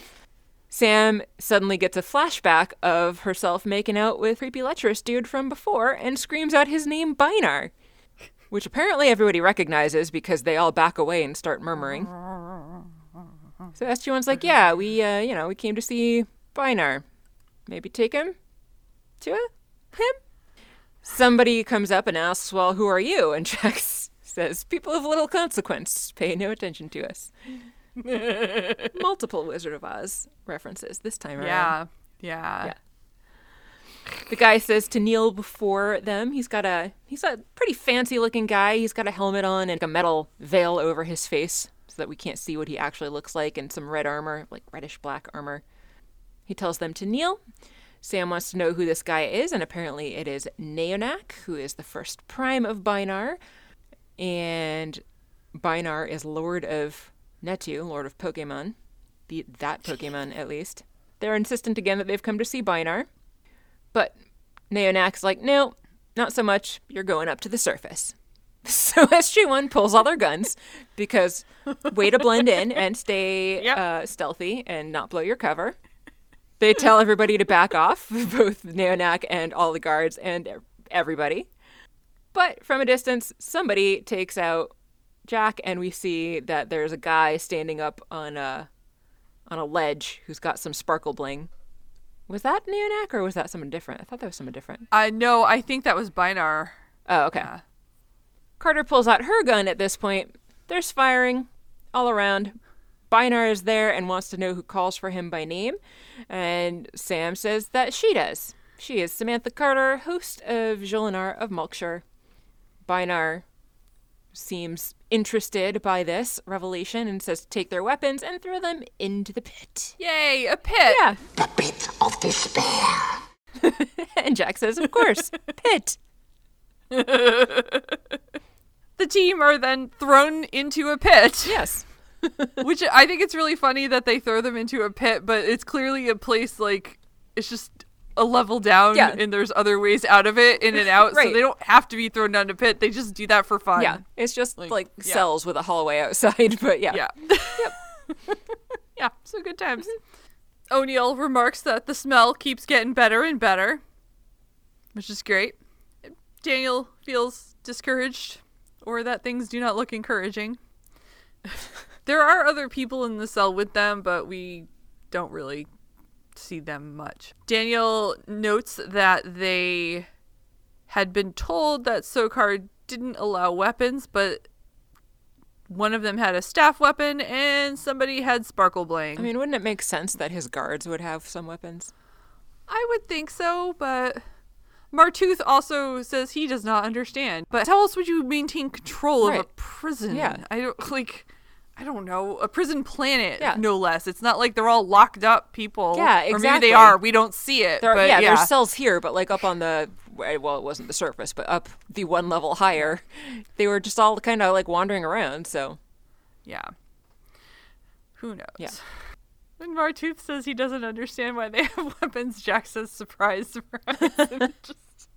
Sam suddenly gets a flashback of herself making out with creepy lecherous dude from before and screams out his name Bynarr, which apparently everybody recognizes because they all back away and start murmuring. (laughs) So SG1's like, yeah, we, uh, you know, we came to see Bynarr. Maybe take him to a, him? Somebody comes up and asks, well, who are you? And (laughs) s- says, people of little consequence. Pay no attention to us. (laughs) Multiple Wizard of Oz references this time around. Yeah. Yeah. Yeah. The guy says to kneel before them. He's got a he's a pretty fancy looking guy. He's got a helmet on and a metal veil over his face so that we can't see what he actually looks like and some red armor, like reddish black armor. He tells them to kneel. Sam wants to know who this guy is, and apparently it is Neonak, who is the first prime of Bynarr. And Bynarr is Lord of Netu, Lord of Pokemon. The, that Pokemon, at least. They're insistent again that they've come to see Bynarr. But Neonak's like, no, not so much. You're going up to the surface. (laughs) So SG1 pulls all their guns because way to blend in and stay (laughs) Yep. uh, stealthy and not blow your cover. They tell everybody to back off, (laughs) both Neonac and all the guards and everybody. But from a distance, somebody takes out Jack, and we see that there's a guy standing up on a on a ledge who's got some sparkle bling. Was that Neonac or was that someone different? I thought that was someone different. I know. I think that was Bynarr. Oh, okay. Yeah. Carter pulls out her gun at this point. There's firing all around. Bynarr is there and wants to know who calls for him by name. And Sam says that she does. She is Samantha Carter, host of Jolinar of Malkshur. Bynarr seems interested by this revelation and says to take their weapons and throw them into the pit. Yay, a pit. Yeah. The pit of despair. (laughs) And Jack says, of course, (laughs) pit. The team are then thrown into a pit. Yes. (laughs) Which I think it's really funny that they throw them into a pit, but it's clearly a place like it's just a level down Yeah. and there's other ways out of it in and (laughs) out. Right. So they don't have to be thrown down a pit. They just do that for fun. Yeah. It's just like, yeah. cells with a hallway outside, (laughs) but yeah. Yeah. yeah, so good times. O'Neill remarks that the smell keeps getting better and better, which is great. Daniel feels discouraged or that things do not look encouraging. There are other people in the cell with them, but we don't really see them much. Daniel notes that they had been told that Sokar didn't allow weapons, but one of them had a staff weapon and somebody had sparkle bling. I mean, wouldn't it make sense that his guards would have some weapons? I would think so, but Martouf also says he does not understand. But how else would you maintain control of a prison? Yeah. I don't like I don't know, a prison planet, Yeah. no less. It's not like they're all locked up people. Yeah, exactly. Or maybe they are. We don't see it. There, but yeah, yeah, there's cells here, but like up on the well, it wasn't the surface, but up the one level higher, they were just all kind of like wandering around. So Yeah. Who knows? Yeah. When Martouf says he doesn't understand why they (laughs) have weapons, Jack says surprise, surprise. (laughs) it just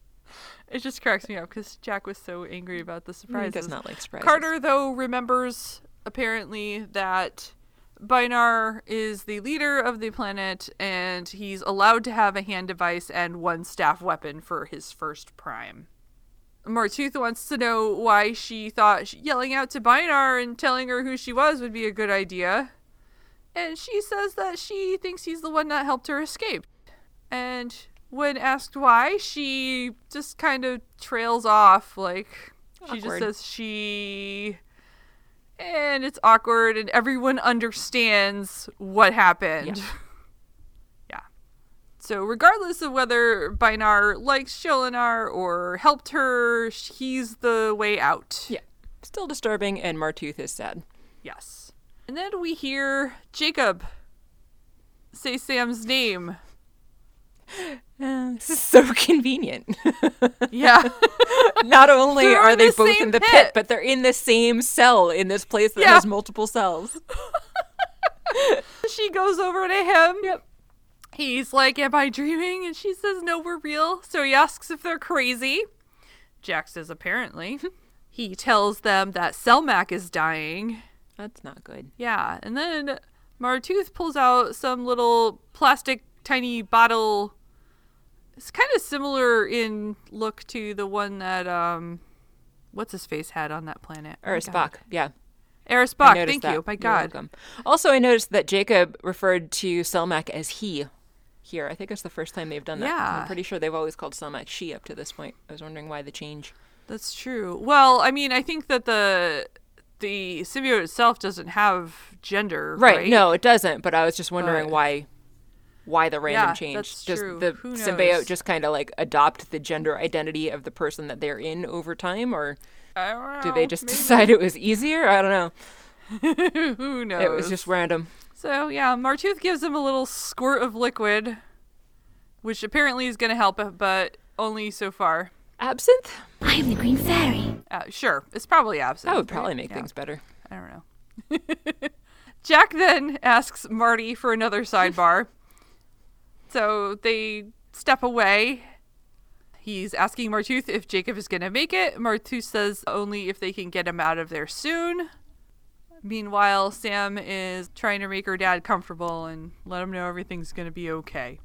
it just cracks me up because Jack was so angry about the surprise. he does not like surprises. Carter, though, remembers apparently that Bynarr is the leader of the planet and he's allowed to have a hand device and one staff weapon for his first prime. Martouf wants to know why she thought yelling out to Bynarr and telling her who she was would be a good idea. And she says that she thinks he's the one that helped her escape. And when asked why, she just kind of trails off. Like, she just says she. And it's awkward, and everyone understands what happened. Yeah. (laughs) Yeah. So, regardless of whether Bynarr likes Jolinar or helped her, he's the way out. Yeah, still disturbing, and Martouf is sad. Yes. And then we hear Jacob say Sam's name. (laughs) This is so (laughs) convenient. (laughs) Yeah. (laughs) Not only They're are they the both in the pit. pit, but they're in the same cell in this place that Yeah. has multiple cells. she goes over to him. Yep. He's like, Am I dreaming? And she says, No, we're real. So he asks if they're crazy. Jack says, Apparently. he tells them that Selmak is dying. That's not good. Yeah. And then Martouf pulls out some little plastic tiny bottle. It's kind of similar in look to the one that, um, what's his face had on that planet? My Spock, yeah. Aris Boch, thank that. you. My God. Also, I noticed that Jacob referred to Selmak as he here. I think it's the first time they've done that. Yeah. I'm pretty sure they've always called Selmak she up to this point. I was wondering why the change. That's true. Well, I mean, I think that the the symbiote itself doesn't have gender, Right. right? No, it doesn't. But I was just wondering But- why why the random Yeah, change. that's Does true. the Who symbiote knows? just kind of like adopt the gender identity of the person that they're in over time, or I don't do know, they just maybe. decide it was easier? I don't know. (laughs) Who knows? It was just random. so yeah. Martouf gives him a little squirt of liquid, which apparently is going to help, but only so far. Absinthe? I am the Green Fairy. Uh, sure, it's probably absinthe. That would right? probably make Yeah, things better. I don't know. (laughs) Jack then asks Marty for another sidebar. So they step away. he's asking Martouf if Jacob is going to make it. Martouf says only if they can get him out of there soon. Meanwhile, Sam is trying to make her dad comfortable and let him know everything's going to be okay.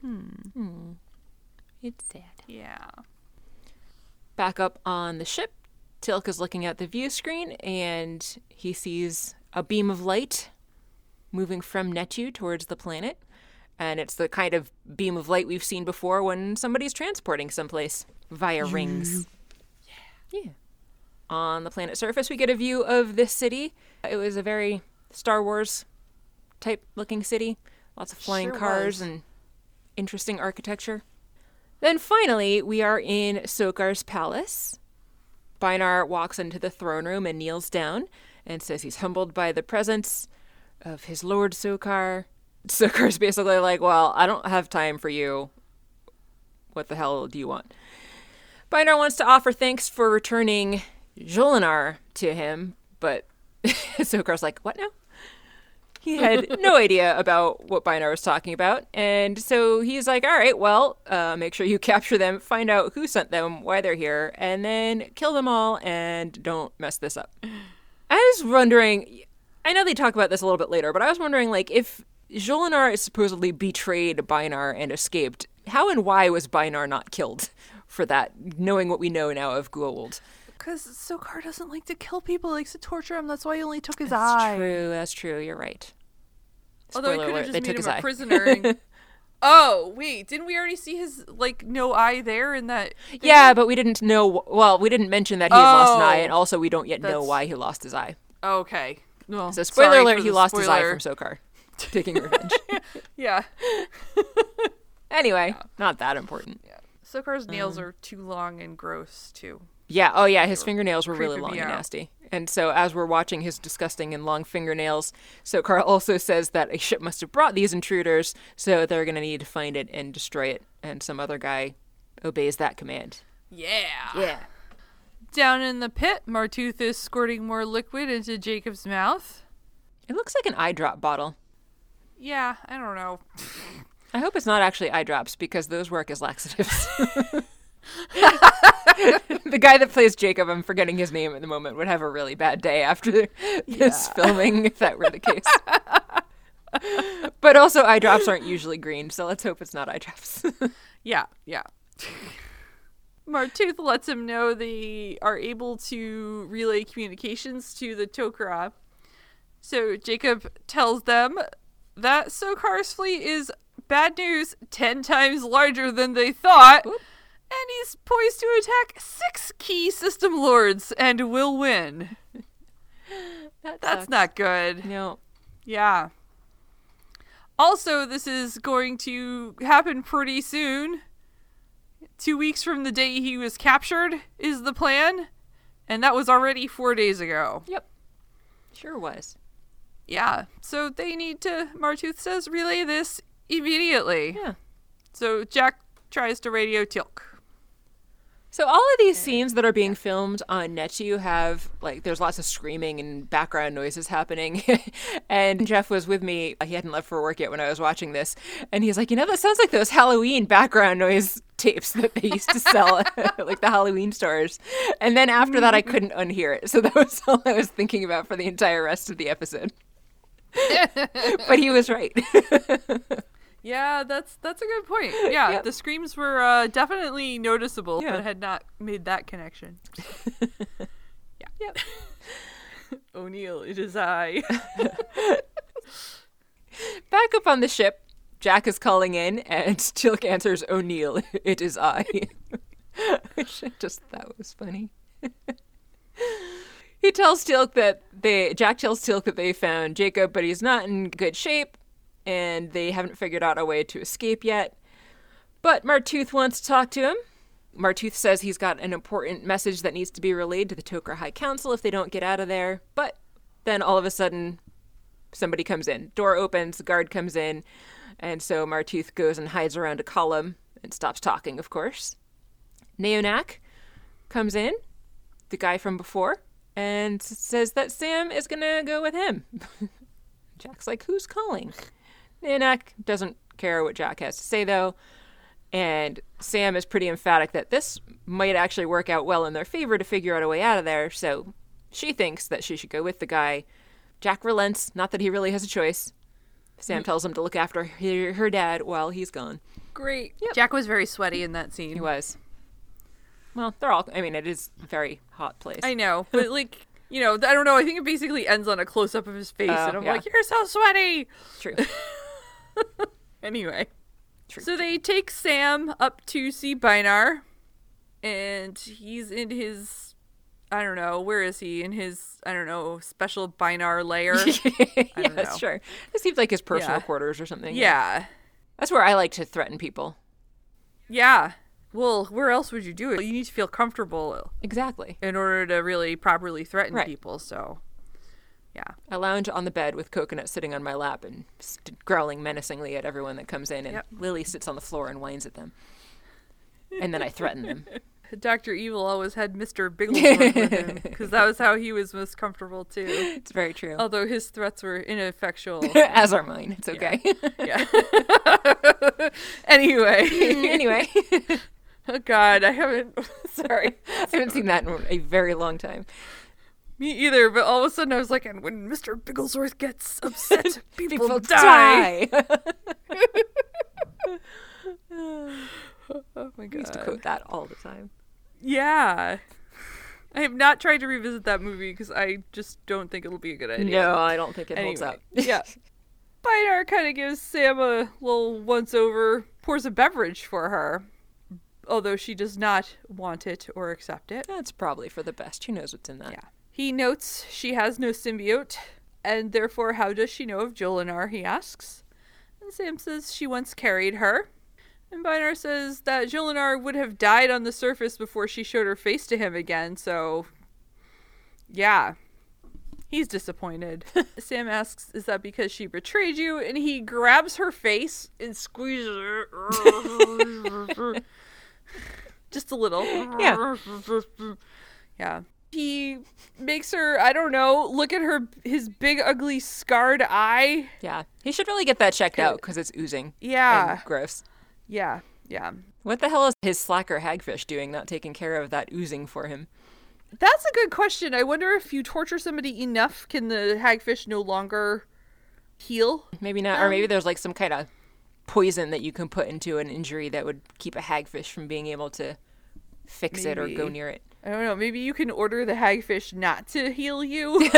Hmm. It's sad. Yeah. Back up on the ship, Teal'c is looking at the view screen and he sees a beam of light moving from Netu towards the planet. And it's the kind of beam of light we've seen before when somebody's transporting someplace via rings. Yeah. Yeah. On the planet's surface, we get a view of this city. It was a very Star Wars type looking city. Lots of flying Sure cars was. and interesting architecture. Then finally, we are in Sokar's palace. Bynarr walks into the throne room and kneels down and says he's humbled by the presence of his lord Sokar. Sokar's (laughs) basically like, Well, I don't have time for you. What the hell do you want? Bynarr wants to offer thanks for returning Jolinar to him, but (laughs) Sokar's like, What now? He had (laughs) no idea about what Bynarr was talking about. And so he's like, all right, well, uh, make sure you capture them, find out who sent them, why they're here, and then kill them all and don't mess this up. (gasps) I was wondering, I know they talk about this a little bit later, but I was wondering, like, if Jolinar is supposedly betrayed Bynarr and escaped, how and why was Bynarr not killed (laughs) for that, knowing what we know now of Goa'uld? Because Sokar doesn't like to kill people, he likes to torture him. That's why he only took his That's eye. That's true, that's true, you're right. Although he could have just they made took him his a eye. prisoner. And... (laughs) oh, wait. Didn't we already see his, like, no eye there in that? thing? Yeah, but we didn't know. Well, we didn't mention that he had lost an eye, Oh, and also we don't yet know why he lost his eye. Okay. Well, So, spoiler alert: he the lost his eye from Sokar, taking revenge. (laughs) Yeah. anyway, not that important. Yeah. Sokar's nails Um. are too long and gross, too. Yeah. Oh, yeah. His fingernails were really long and nasty. And so, as we're watching his disgusting and long fingernails, Sokar (laughs) also says that a ship must have brought these intruders, so they're going to need to find it and destroy it. And some other guy obeys that command. Yeah. Yeah. Down in the pit, Martouf is squirting more liquid into Jacob's mouth. It looks like an eye drop bottle. Yeah, I don't know. I hope it's not actually eye drops because those work as laxatives. (laughs) the guy that plays Jacob, I'm forgetting his name at the moment, would have a really bad day after this filming if that were the case. but also, eye drops aren't usually green, so let's hope it's not eye drops. (laughs) Yeah, yeah. Martouf lets him know they are able to relay communications to the Tok'ra. So Jacob tells them that Sokar's fleet is bad news, ten times larger than they thought, and he's poised to attack six key system lords and will win. (laughs) that That's sucks. not good. No. Yeah. Also, this is going to happen pretty soon. Two weeks from the day he was captured is the plan. And that was already four days ago. Yep. Sure was. Yeah. So they need to, Martouf says, relay this immediately. Yeah. So Jack tries to radio Teal'c. So all of these scenes that are being filmed on Netu have like there's lots of screaming and background noises happening. (laughs) and Jeff was with me. He hadn't left for work yet when I was watching this, and he's like, "You know, that sounds like those Halloween background noise tapes that they used to sell (laughs) like the Halloween stores." And then after that, I couldn't unhear it. So that was all I was thinking about for the entire rest of the episode. But he was right. (laughs) Yeah, that's that's a good point. Yeah, Yep. the screams were uh, definitely noticeable, Yeah. but had not made that connection. (laughs) yeah. Yep. (laughs) O'Neill, it is I. Back up on the ship, Jack is calling in, and Teal'c answers, O'Neill, it is I. Which I just that was funny. He tells Teal'c that they, Jack tells Teal'c that they found Jacob, but he's not in good shape, and they haven't figured out a way to escape yet. But Martouf wants to talk to him. Martouf says he's got an important message that needs to be relayed to the Tok'ra High Council if they don't get out of there. But then all of a sudden, somebody comes in. Door opens, guard comes in, and so Martouf goes and hides around a column and stops talking, of course. Neonak comes in, the guy from before, and says that Sam is gonna go with him. (laughs) Jack's like, Who's calling? Nanak doesn't care what Jack has to say, though. And Sam is pretty emphatic that this might actually work out well in their favor to figure out a way out of there. So she thinks that she should go with the guy. Jack relents, not that he really has a choice. Sam mm. tells him to look after her, her dad while he's gone. Great. Jack was very sweaty in that scene. He was. Well, they're all. I mean, it is a very hot place. I know, (laughs) but like, you know, I don't know. I think it basically ends on a close up of his face, Oh, and I'm yeah. like, you're so sweaty. True. (laughs) Anyway, True. so they take Sam up to see Bynarr, and he's in his, I don't know, where is he? In his, I don't know, special Bynarr lair. (laughs) yeah, don't know. sure. It seems like his personal Yeah. quarters or something. yeah, That's where I like to threaten people. yeah. Well, where else would you do it? You need to feel comfortable Exactly. in order to really properly threaten Right. people. So, yeah. I lounge on the bed with Coconut sitting on my lap and st- growling menacingly at everyone that comes in, and Yep. Lily sits on the floor and whines at them. And then I threaten them. (laughs) Doctor Evil always had Mister Bigglesworth with him (laughs) because that was how he was most comfortable too. It's very true. Although his threats were ineffectual. (laughs) As are mine. It's okay. yeah. anyway, anyway, oh God, I haven't. (laughs) (laughs) Sorry, I haven't seen that in a very long time. me either. But all of a sudden, I was like, and when Mister Bigglesworth gets (laughs) upset, people, People die. die. Oh my god. I used to quote that all the time. Yeah. I have not tried to revisit that movie because I just don't think it'll be a good idea. No, I don't think it holds up. yeah. Bynarr kind of gives Sam a little once over, pours a beverage for her, although she does not want it or accept it. That's probably for the best. Who knows what's in that? Yeah. He notes she has no symbiote, and therefore, how does she know of Jolinar? He asks. And Sam says she once carried her. And Bynarr says that Jolinar would have died on the surface before she showed her face to him again, so. Yeah. He's disappointed. (laughs) Sam asks, Is that because she betrayed you? And he grabs her face and squeezes her. (laughs) (laughs) (laughs) Just a little. Yeah. (laughs) Yeah. He makes her, I don't know, look at her his big ugly scarred eye. Yeah. He should really get that checked out because it's oozing. Yeah. Gross. Yeah. Yeah. What the hell is his slacker hagfish doing not taking care of that oozing for him? That's a good question. I wonder if you torture somebody enough, can the hagfish no longer heal? Maybe not. or maybe there's like some kind of poison that you can put into an injury that would keep a hagfish from being able to fix it or go near it. I don't know. Maybe you can order the hagfish not to heal you.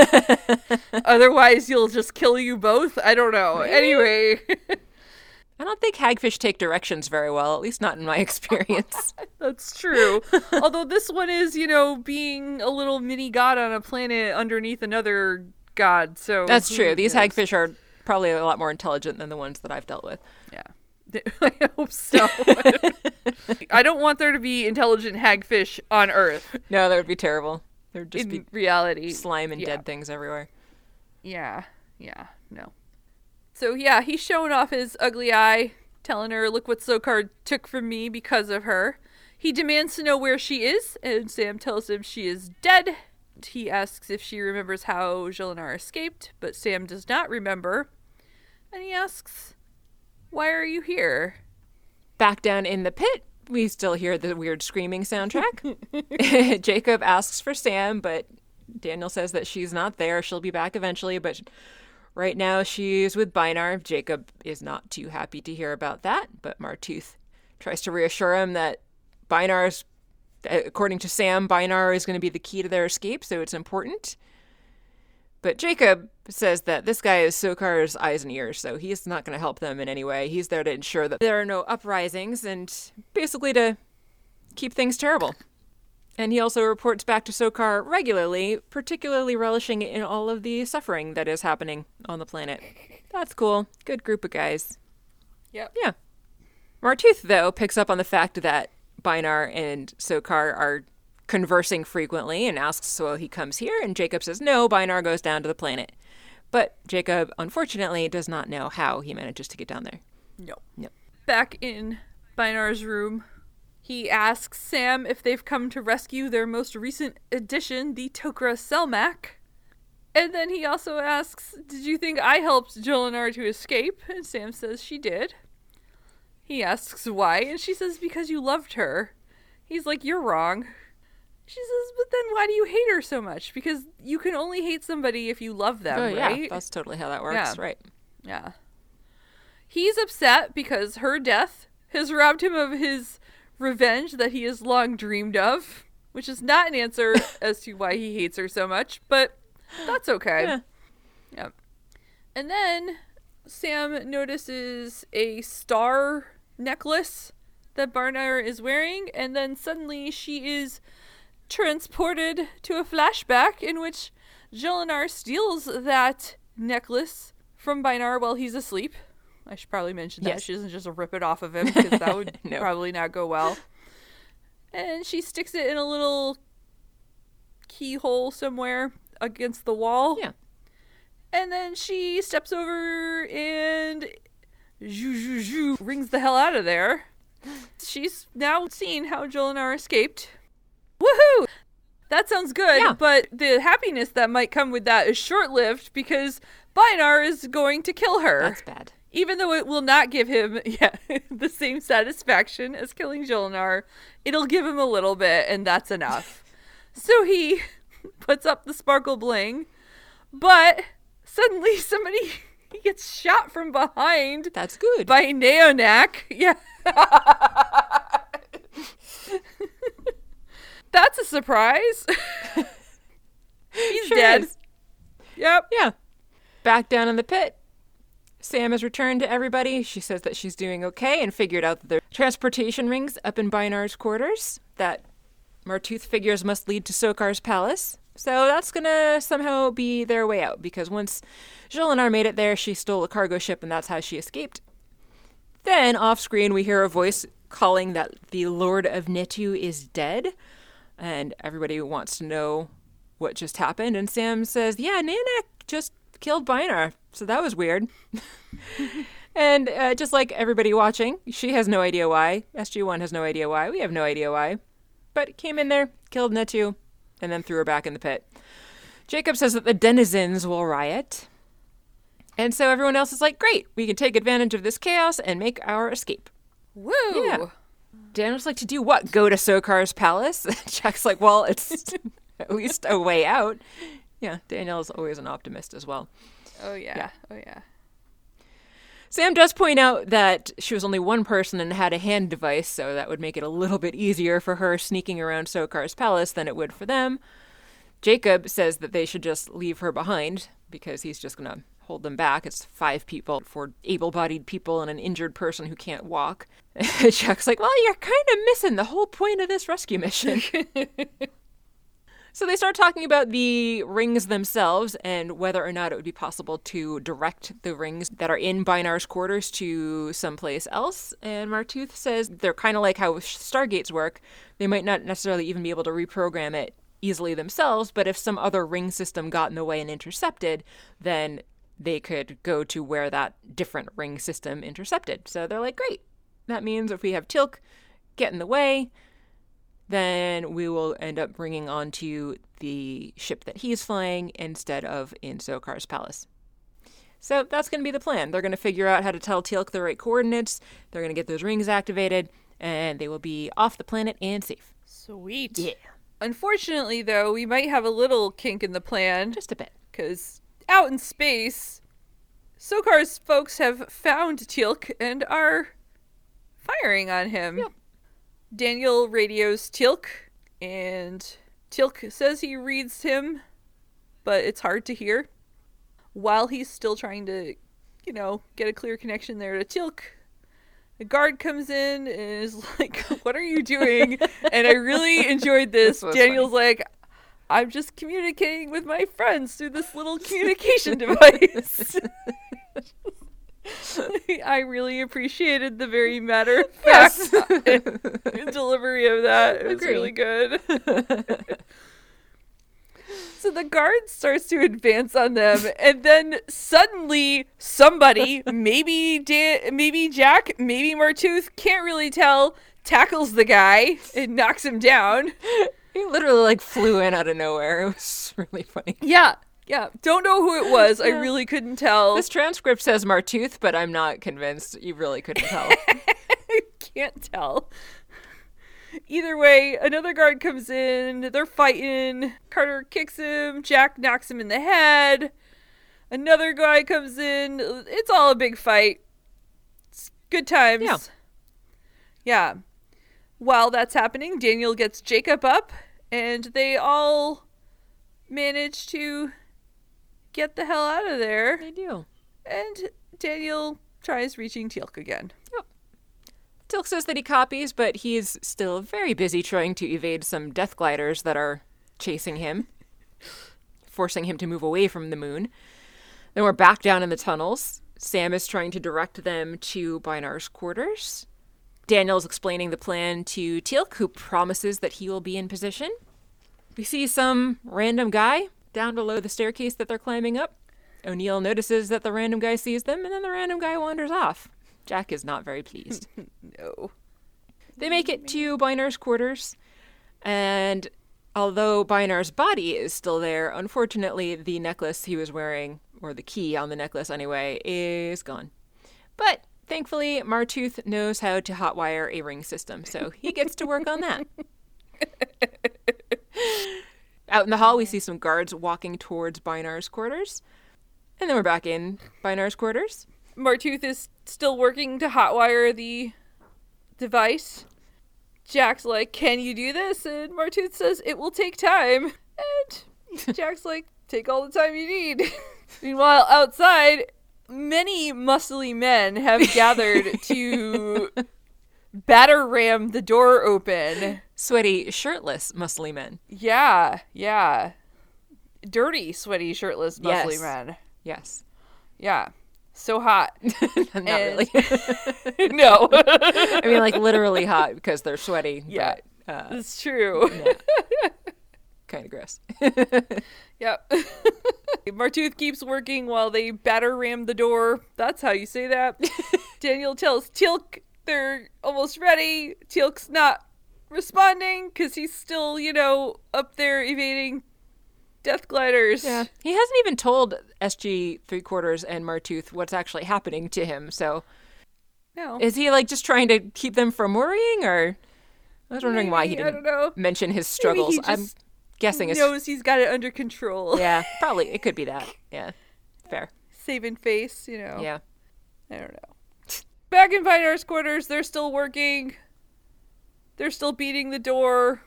(laughs) Otherwise, you'll just kill you both. I don't know. Anyway, (laughs) I don't think hagfish take directions very well, at least not in my (laughs) experience. that's true. Although this one is, you know, being a little mini god on a planet underneath another god. So That's true. These knows? hagfish are probably a lot more intelligent than the ones that I've dealt with. Yeah. (laughs) I hope so. (laughs) I don't want there to be intelligent hagfish on Earth No, that would be terrible. There'd just in be reality. slime and yeah. dead things everywhere. Yeah, yeah, no. So yeah, he's showing off his ugly eye, telling her, "Look what Sokar took from me because of her." He demands to know where she is, and Sam tells him she is dead. He asks if she remembers how Jolinar escaped, but Sam does not remember. And he asks, "Why are you here?" Back down in the pit, we still hear the weird screaming soundtrack. (laughs) (laughs) Jacob asks for Sam, but Daniel says that she's not there. She'll be back eventually, but right now she's with Bynarr. Jacob is not too happy to hear about that, but Martouf tries to reassure him that Bynarr's, according to Sam, Bynarr is going to be the key to their escape, so it's important. But Jacob says that this guy is Sokar's eyes and ears, so he's not going to help them in any way. He's there to ensure that there are no uprisings and basically to keep things terrible. And he also reports back to Sokar regularly, particularly relishing in all of the suffering that is happening on the planet. That's cool. Good group of guys. Yep. Yeah. Martouf, though, picks up on the fact that Bynarr and Sokar are conversing frequently and asks so he comes here, and Jacob says no, Bynarr goes down to the planet. But Jacob, unfortunately, does not know how he manages to get down there. No. No. Back in Bynarr's room, he asks Sam if they've come to rescue their most recent addition, the Tok'ra Selmak. And then he also asks, Did you think I helped Jolinar to escape? And Sam says she did. He asks why, and she says, Because you loved her. He's like, You're wrong. She says, But then why do you hate her so much? Because you can only hate somebody if you love them, Oh, yeah, right? that's totally how that works, Yeah. right? Yeah. He's upset because her death has robbed him of his revenge that he has long dreamed of, which is not an answer (laughs) as to why he hates her so much, but that's okay. Yeah. Yep. And then Sam notices a star necklace that Bynarr is wearing, and then suddenly she is transported to a flashback in which Jolinar steals that necklace from Bynarr while he's asleep. I should probably mention that. Yes. She doesn't just rip it off of him because that would (laughs) No. probably not go well. And she sticks it in a little keyhole somewhere against the wall. Yeah. And then she steps over and zhoo, zhoo, zhoo, rings the hell out of there. (gasps) She's now seen how Jolinar escaped. Woohoo! That sounds good, Yeah. but the happiness that might come with that is short lived because Bynarr is going to kill her. That's bad. Even though it will not give him (laughs) yeah, the same satisfaction as killing Jolinar, it'll give him a little bit, and that's enough. (laughs) so he (laughs) puts up the sparkle bling, but suddenly somebody he gets shot from behind That's good. by Neonac. Yeah. That's a surprise. (laughs) He's Sure dead. is. Yep. Yeah. Back down in the pit. Sam has returned to everybody. She says that she's doing okay and figured out that there are transportation rings up in Bynarr's quarters that Martouf figures must lead to Sokar's palace. So that's gonna somehow be their way out because once Jolinar made it there, she stole a cargo ship and that's how she escaped. Then off screen, we hear a voice calling that the Lord of Netu is dead, and everybody wants to know what just happened. And Sam says, "Yeah, Nanak just killed Bynarr, so that was weird." (laughs) and uh, just like everybody watching, she has no idea why. SG1 has no idea why. We have no idea why, but came in there, killed Netu, and then threw her back in the pit. Jacob says that the denizens will riot. And so everyone else is like, great, we can take advantage of this chaos and make our escape. Woo. Yeah. Daniel's like, to do what? Go to Sokar's palace? (laughs) Jack's like, well, it's (laughs) at least a way out. Yeah, Daniel is always an optimist as well. Oh yeah. Yeah. Oh yeah. Sam does point out that she was only one person and had a hand device, so that would make it a little bit easier for her sneaking around Sokar's palace than it would for them. Jacob says that they should just leave her behind because he's just going to hold them back. It's five people for able bodied people and an injured person who can't walk. (laughs) Jack's like, well, you're kind of missing the whole point of this rescue mission. (laughs) So they start talking about the rings themselves and whether or not it would be possible to direct the rings that are in Bynarr's quarters to someplace else. And Martouf says they're kind of like how Stargates work. They might not necessarily even be able to reprogram it easily themselves, but if some other ring system got in the way and intercepted, then they could go to where that different ring system intercepted. So they're like, great. That means if we have Teal'c get in the way, then we will end up bringing onto the ship that he's flying instead of in Sokar's palace. So that's going to be the plan. They're going to figure out how to tell Teal'c the right coordinates. They're going to get those rings activated, and they will be off the planet and safe. Sweet. Yeah. Unfortunately, though, we might have a little kink in the plan Just a bit. because out in space, Sokar's folks have found Teal'c and are firing on him. Yep. Daniel radios Teal'c, and Teal'c says he reads him, but it's hard to hear. While he's still trying to, you know, get a clear connection there to Teal'c, a guard comes in and is (laughs) like, "What are you doing?" and I really enjoyed (laughs) this. This Daniel's like, "I'm just communicating with my friends through this little communication device." (laughs) I really appreciated the very matter of fact delivery of that. It was Agree. really good. (laughs) so the guard starts to advance on them, and then suddenly somebody, maybe Dan, maybe Jack, maybe Martouf, can't really tell, tackles the guy and knocks him down. He literally like flew in out of nowhere. (laughs) It was really funny. Yeah, yeah. Don't know who it was. I really couldn't tell. This transcript says Martouf, but I'm not convinced. You really couldn't tell. (laughs) can't tell. Either way, another guard comes in. They're fighting. Carter kicks him. Jack knocks him in the head. Another guy comes in. It's all a big fight. It's good times. Yeah. Yeah. While that's happening, Daniel gets Jacob up, and they all manage to get the hell out of there. They do. And Daniel tries reaching Teal'c again. Yep. Teal'c says that he copies, but he's still very busy trying to evade some death gliders that are chasing him, (laughs) forcing him to move away from the moon. Then we're back down in the tunnels. Sam is trying to direct them to Bynarr's quarters. Daniel's explaining the plan to Teal'c, who promises that he will be in position. We see some random guy down below the staircase that they're climbing up. O'Neill notices that the random guy sees them, and then the random guy wanders off. Jack is not very pleased. (laughs) No. They make it to Bynarr's quarters, and although Bynarr's body is still there, unfortunately, the necklace he was wearing, or the key on the necklace anyway, is gone. But thankfully, Martouf knows how to hotwire a ring system, so he gets to work on that. (laughs) Out in the hall, we see some guards walking towards Bynarr's quarters. And then we're back in Bynarr's quarters. Martouf is still working to hotwire the device. Jack's like, Can you do this? And Martouf says, It will take time. And Jack's like, Take all the time you need. (laughs) Meanwhile, outside, many muscly men have (laughs) gathered to batter ram the door open. Sweaty, shirtless, muscly men. Yeah, yeah. Dirty, sweaty, shirtless, muscly Yes. men. Yes. Yeah. So hot. (laughs) Not And- really. (laughs) no. I mean, like literally hot because they're sweaty. Yeah. But, uh, It's true. Kind of gross. (laughs) Yep. (laughs) Martouf keeps working while they batter ram the door. That's how you say that. (laughs) Daniel tells Teal'c they're almost ready. Teal'c's not responding because he's still, you know, up there evading death gliders. yeah. He hasn't even told SG three quarters and Martouf what's actually happening to him. So No. is he like just trying to keep them from worrying, or I was wondering why he didn't don't know. mention his Maybe he struggles. I'm guessing it's knows he's got it under control. (laughs) yeah, (laughs) probably it could be that. Yeah, fair. Saving face, you know. Yeah. I don't know. Back in Bynarr's quarters, they're still working. They're still beating the door.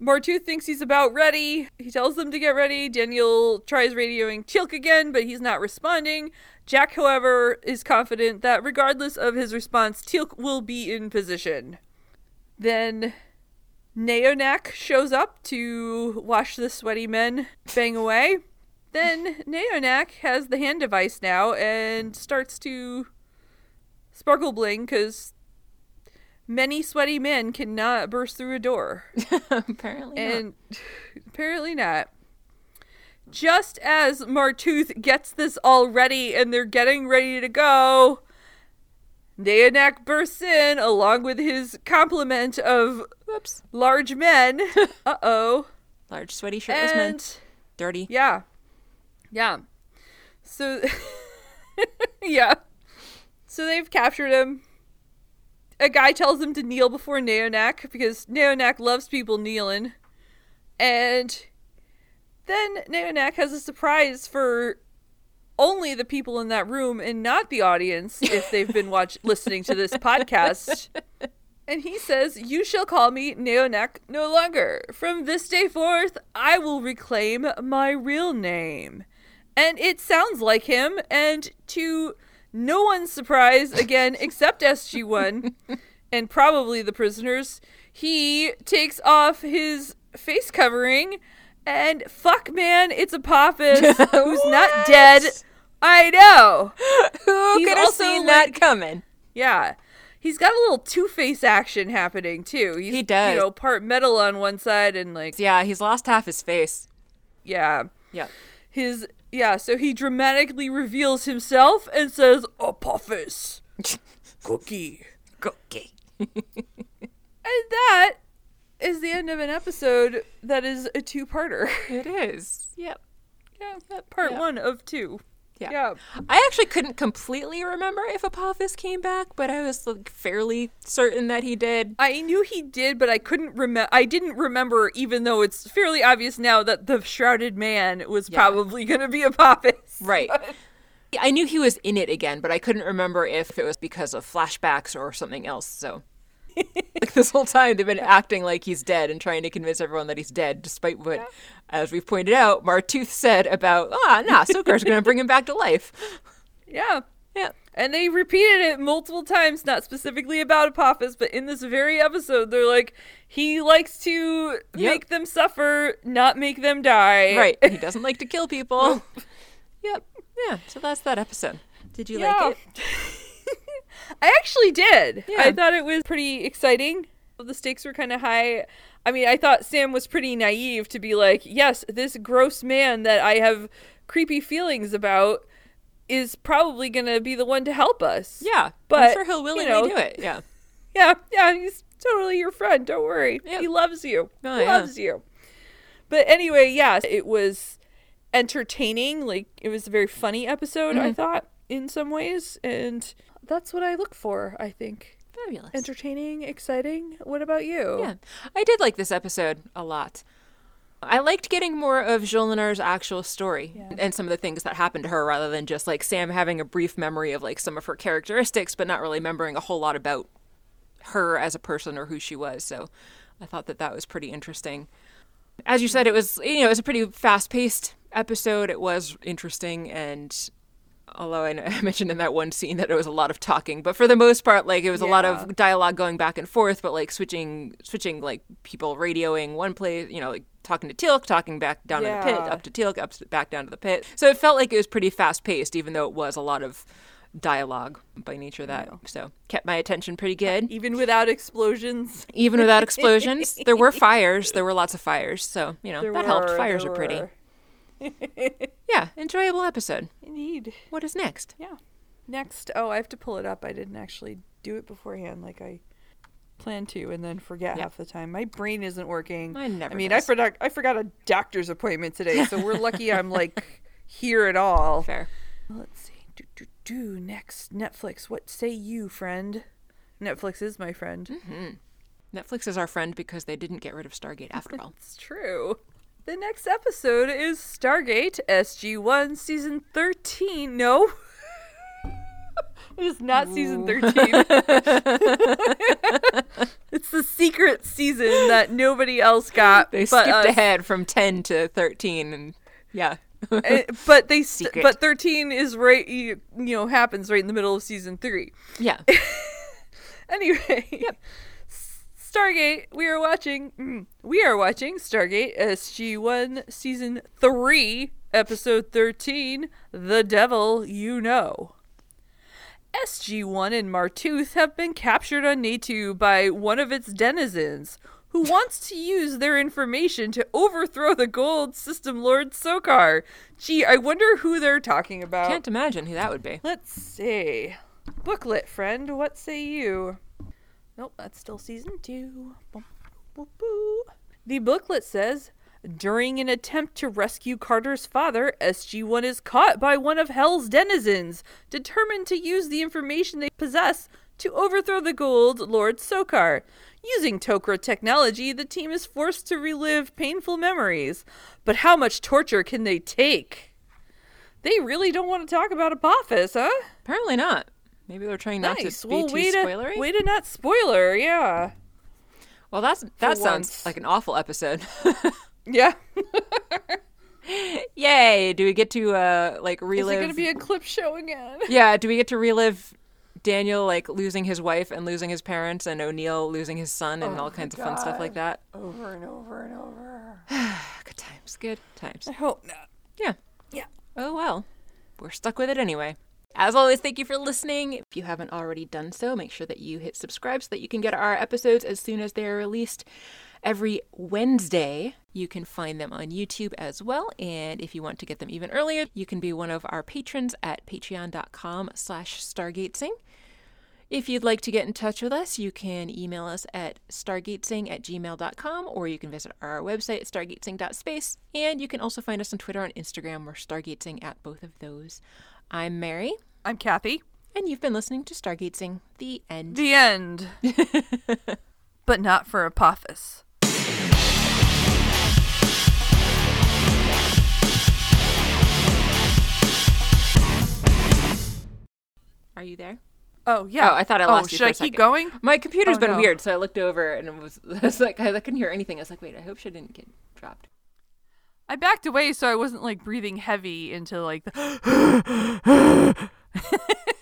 Martouf thinks he's about ready. He tells them to get ready. Daniel tries radioing Teal'c again, but he's not responding. Jack, however, is confident that regardless of his response, Teal'c will be in position. Then Neonak shows up to watch the sweaty men bang away. Then Neonak has the hand device now and starts to sparkle bling because many sweaty men cannot burst through a door. (laughs) Apparently. not. And apparently not. Just as Martouf gets this all ready and they're getting ready to go, Neonak bursts in along with his complement of Whoops. large men. (laughs) uh oh. Large, sweaty, shirtless men. Dirty. yeah. Yeah. So (laughs) yeah. So they've captured him. A guy tells him to kneel before Neonak because Neonak loves people kneeling. And then Neonak has a surprise for only the people in that room and not the audience if they've been watch (laughs) listening to this podcast. And he says, You shall call me Neonak no longer. From this day forth, I will reclaim my real name. And it sounds like him, and to no one's surprise, again, (laughs) except SG1 and probably the prisoners, he takes off his face covering, and fuck, man, it's Apophis, (laughs) who's not dead. I know. (laughs) Who He's could have seen like- that coming? Yeah. He's got a little Two Face action happening too. He's, He does. You know, part metal on one side and like Yeah, he's lost half his face. yeah, Yeah. his yeah. So he dramatically reveals himself and says, "Apophis, (laughs) cookie," cookie," and that is the end of an episode that is a two-parter. It is. Yep. yeah, part Yeah. one of two. Yeah. Yeah. I actually couldn't completely remember if Apophis came back, but I was like fairly certain that he did. I knew he did, but I couldn't remember. I didn't remember, even though it's fairly obvious now that the shrouded man was Yeah. probably going to be Apophis. Right. (laughs) I knew he was in it again, but I couldn't remember if it was because of flashbacks or something else. So, like this whole time, they've been acting like he's dead and trying to convince everyone that he's dead, despite what, as we've pointed out, Martouf said about, ah, nah, Sokar's going to bring him back to life. Yeah. Yeah. And they repeated it multiple times, not specifically about Apophis, but in this very episode, they're like, he likes to Yep. make them suffer, not make them die. Right. He (laughs) doesn't like to kill people. yep. Yeah. So that's that episode. Did you Yeah. like it? (laughs) I actually did. Yeah. I thought it was pretty exciting. The stakes were kind of high. I mean, I thought Sam was pretty naive to be like, yes, this gross man that I have creepy feelings about is probably going to be the one to help us. Yeah. But, I'm sure he'll you willingly know, do it. Yeah. (laughs) Yeah, yeah, he's totally your friend. Don't worry. Yep. He loves you. Oh, he yeah. loves you. But anyway, yeah, it was entertaining. Like it was a very funny episode, Mm-hmm. I thought, in some ways, and that's what I look for, I think. Fabulous. Entertaining, exciting. What about you? Yeah, I did like this episode a lot. I liked getting more of Jolinar's actual story and some of the things that happened to her rather than just like Sam having a brief memory of like some of her characteristics, but not really remembering a whole lot about her as a person or who she was. So I thought that that was pretty interesting. As you said, it was, you know, it was a pretty fast paced episode. It was interesting and although I know- (laughs) I mentioned in that one scene that it was a lot of talking, but for the most part, like it was a lot of dialogue going back and forth, but like switching, switching like people radioing one place, you know, like talking to Teal'c, talking back down in the pit, up to Teal'c, up to, back down to the pit. So it felt like it was pretty fast paced, even though it was a lot of dialogue by nature that. So kept my attention pretty uh, good, Even without explosions. even without explosions. there were (laughs) fires. There were lots of fires, so you know There that helped. Fires are pretty. were. (laughs) Yeah, enjoyable episode. Indeed. What is next? Yeah. Next, oh, I have to pull it up. I didn't actually do it beforehand like I planned to and then forget half the time. My brain isn't working. Mine never I mean, does. I forgot I forgot a doctor's appointment today, so we're lucky I'm (laughs) like here at all. Fair. Let's see. Do do do next Netflix. What say you, friend? Netflix is my friend. Mm-hmm. Netflix is our friend because they didn't get rid of Stargate after all. (laughs) It's true. The next episode is Stargate SG1 season 13. No. (laughs) it is not season 13. (laughs) it's the secret season that nobody else got. They but skipped us. ahead from 10 to 13 and yeah. Uh, but they st- Secret. but 13 is right you, you know happens right in the middle of season 3. yeah. (laughs) Anyway, yep. Stargate. We are watching. mm, We are watching Stargate SG One Season Three, Episode Thirteen. The Devil You Know. SG One and Martouf have been captured on Netu by one of its denizens, who wants to use their information to overthrow the Goa'uld System Lord Sokar. Gee, I wonder who they're talking about. Can't imagine who that would be. Let's see. Booklet friend, what say you? Nope, that's still season two. The booklet says During an attempt to rescue Carter's father, SG 1 is caught by one of Hell's denizens, determined to use the information they possess to overthrow the Goa'uld Lord Sokar. Using Tok'ra technology, the team is forced to relive painful memories. But how much torture can they take? They really don't want to talk about Apophis, huh? Apparently not. Maybe they're trying not nice. to be well, too way to, spoilery. way to not spoiler, yeah. well, that's that sounds once. like an awful episode. (laughs) Yeah. (laughs) Yay! Do we get to uh like Is relive? it going to be a clip show again? (laughs) yeah. Do we get to relive Daniel like losing his wife and losing his parents, and O'Neill losing his son, and all kinds of fun stuff like that? Over and over and over. (sighs) Good times. Good times. I hope not. Yeah. Yeah. Oh well. We're stuck with it anyway. As always, thank you for listening. If you haven't already done so, make sure that you hit subscribe so that you can get our episodes as soon as they're released every Wednesday. You can find them on YouTube as well. And if you want to get them even earlier, you can be one of our patrons at patreon.com slash stargatesing. If you'd like to get in touch with us, you can email us at stargatesing at gmail.com or you can visit our website at stargatesing.space. And you can also find us on Twitter and Instagram. We're stargatesing at both of those. I'm Mary, I'm Kathy. and you've been listening to Stargate Sing. The end. The end. (laughs) but not for Apophis. Are you there? Oh yeah. Oh, I thought I oh, lost you Should for a I keep going? My computer's Oh, been no. weird, so I looked over and it was, (laughs) I was like, I couldn't hear anything. I was like, wait, I hope she didn't get dropped. I backed away so I wasn't like breathing heavy into like the (gasps) (gasps) (laughs)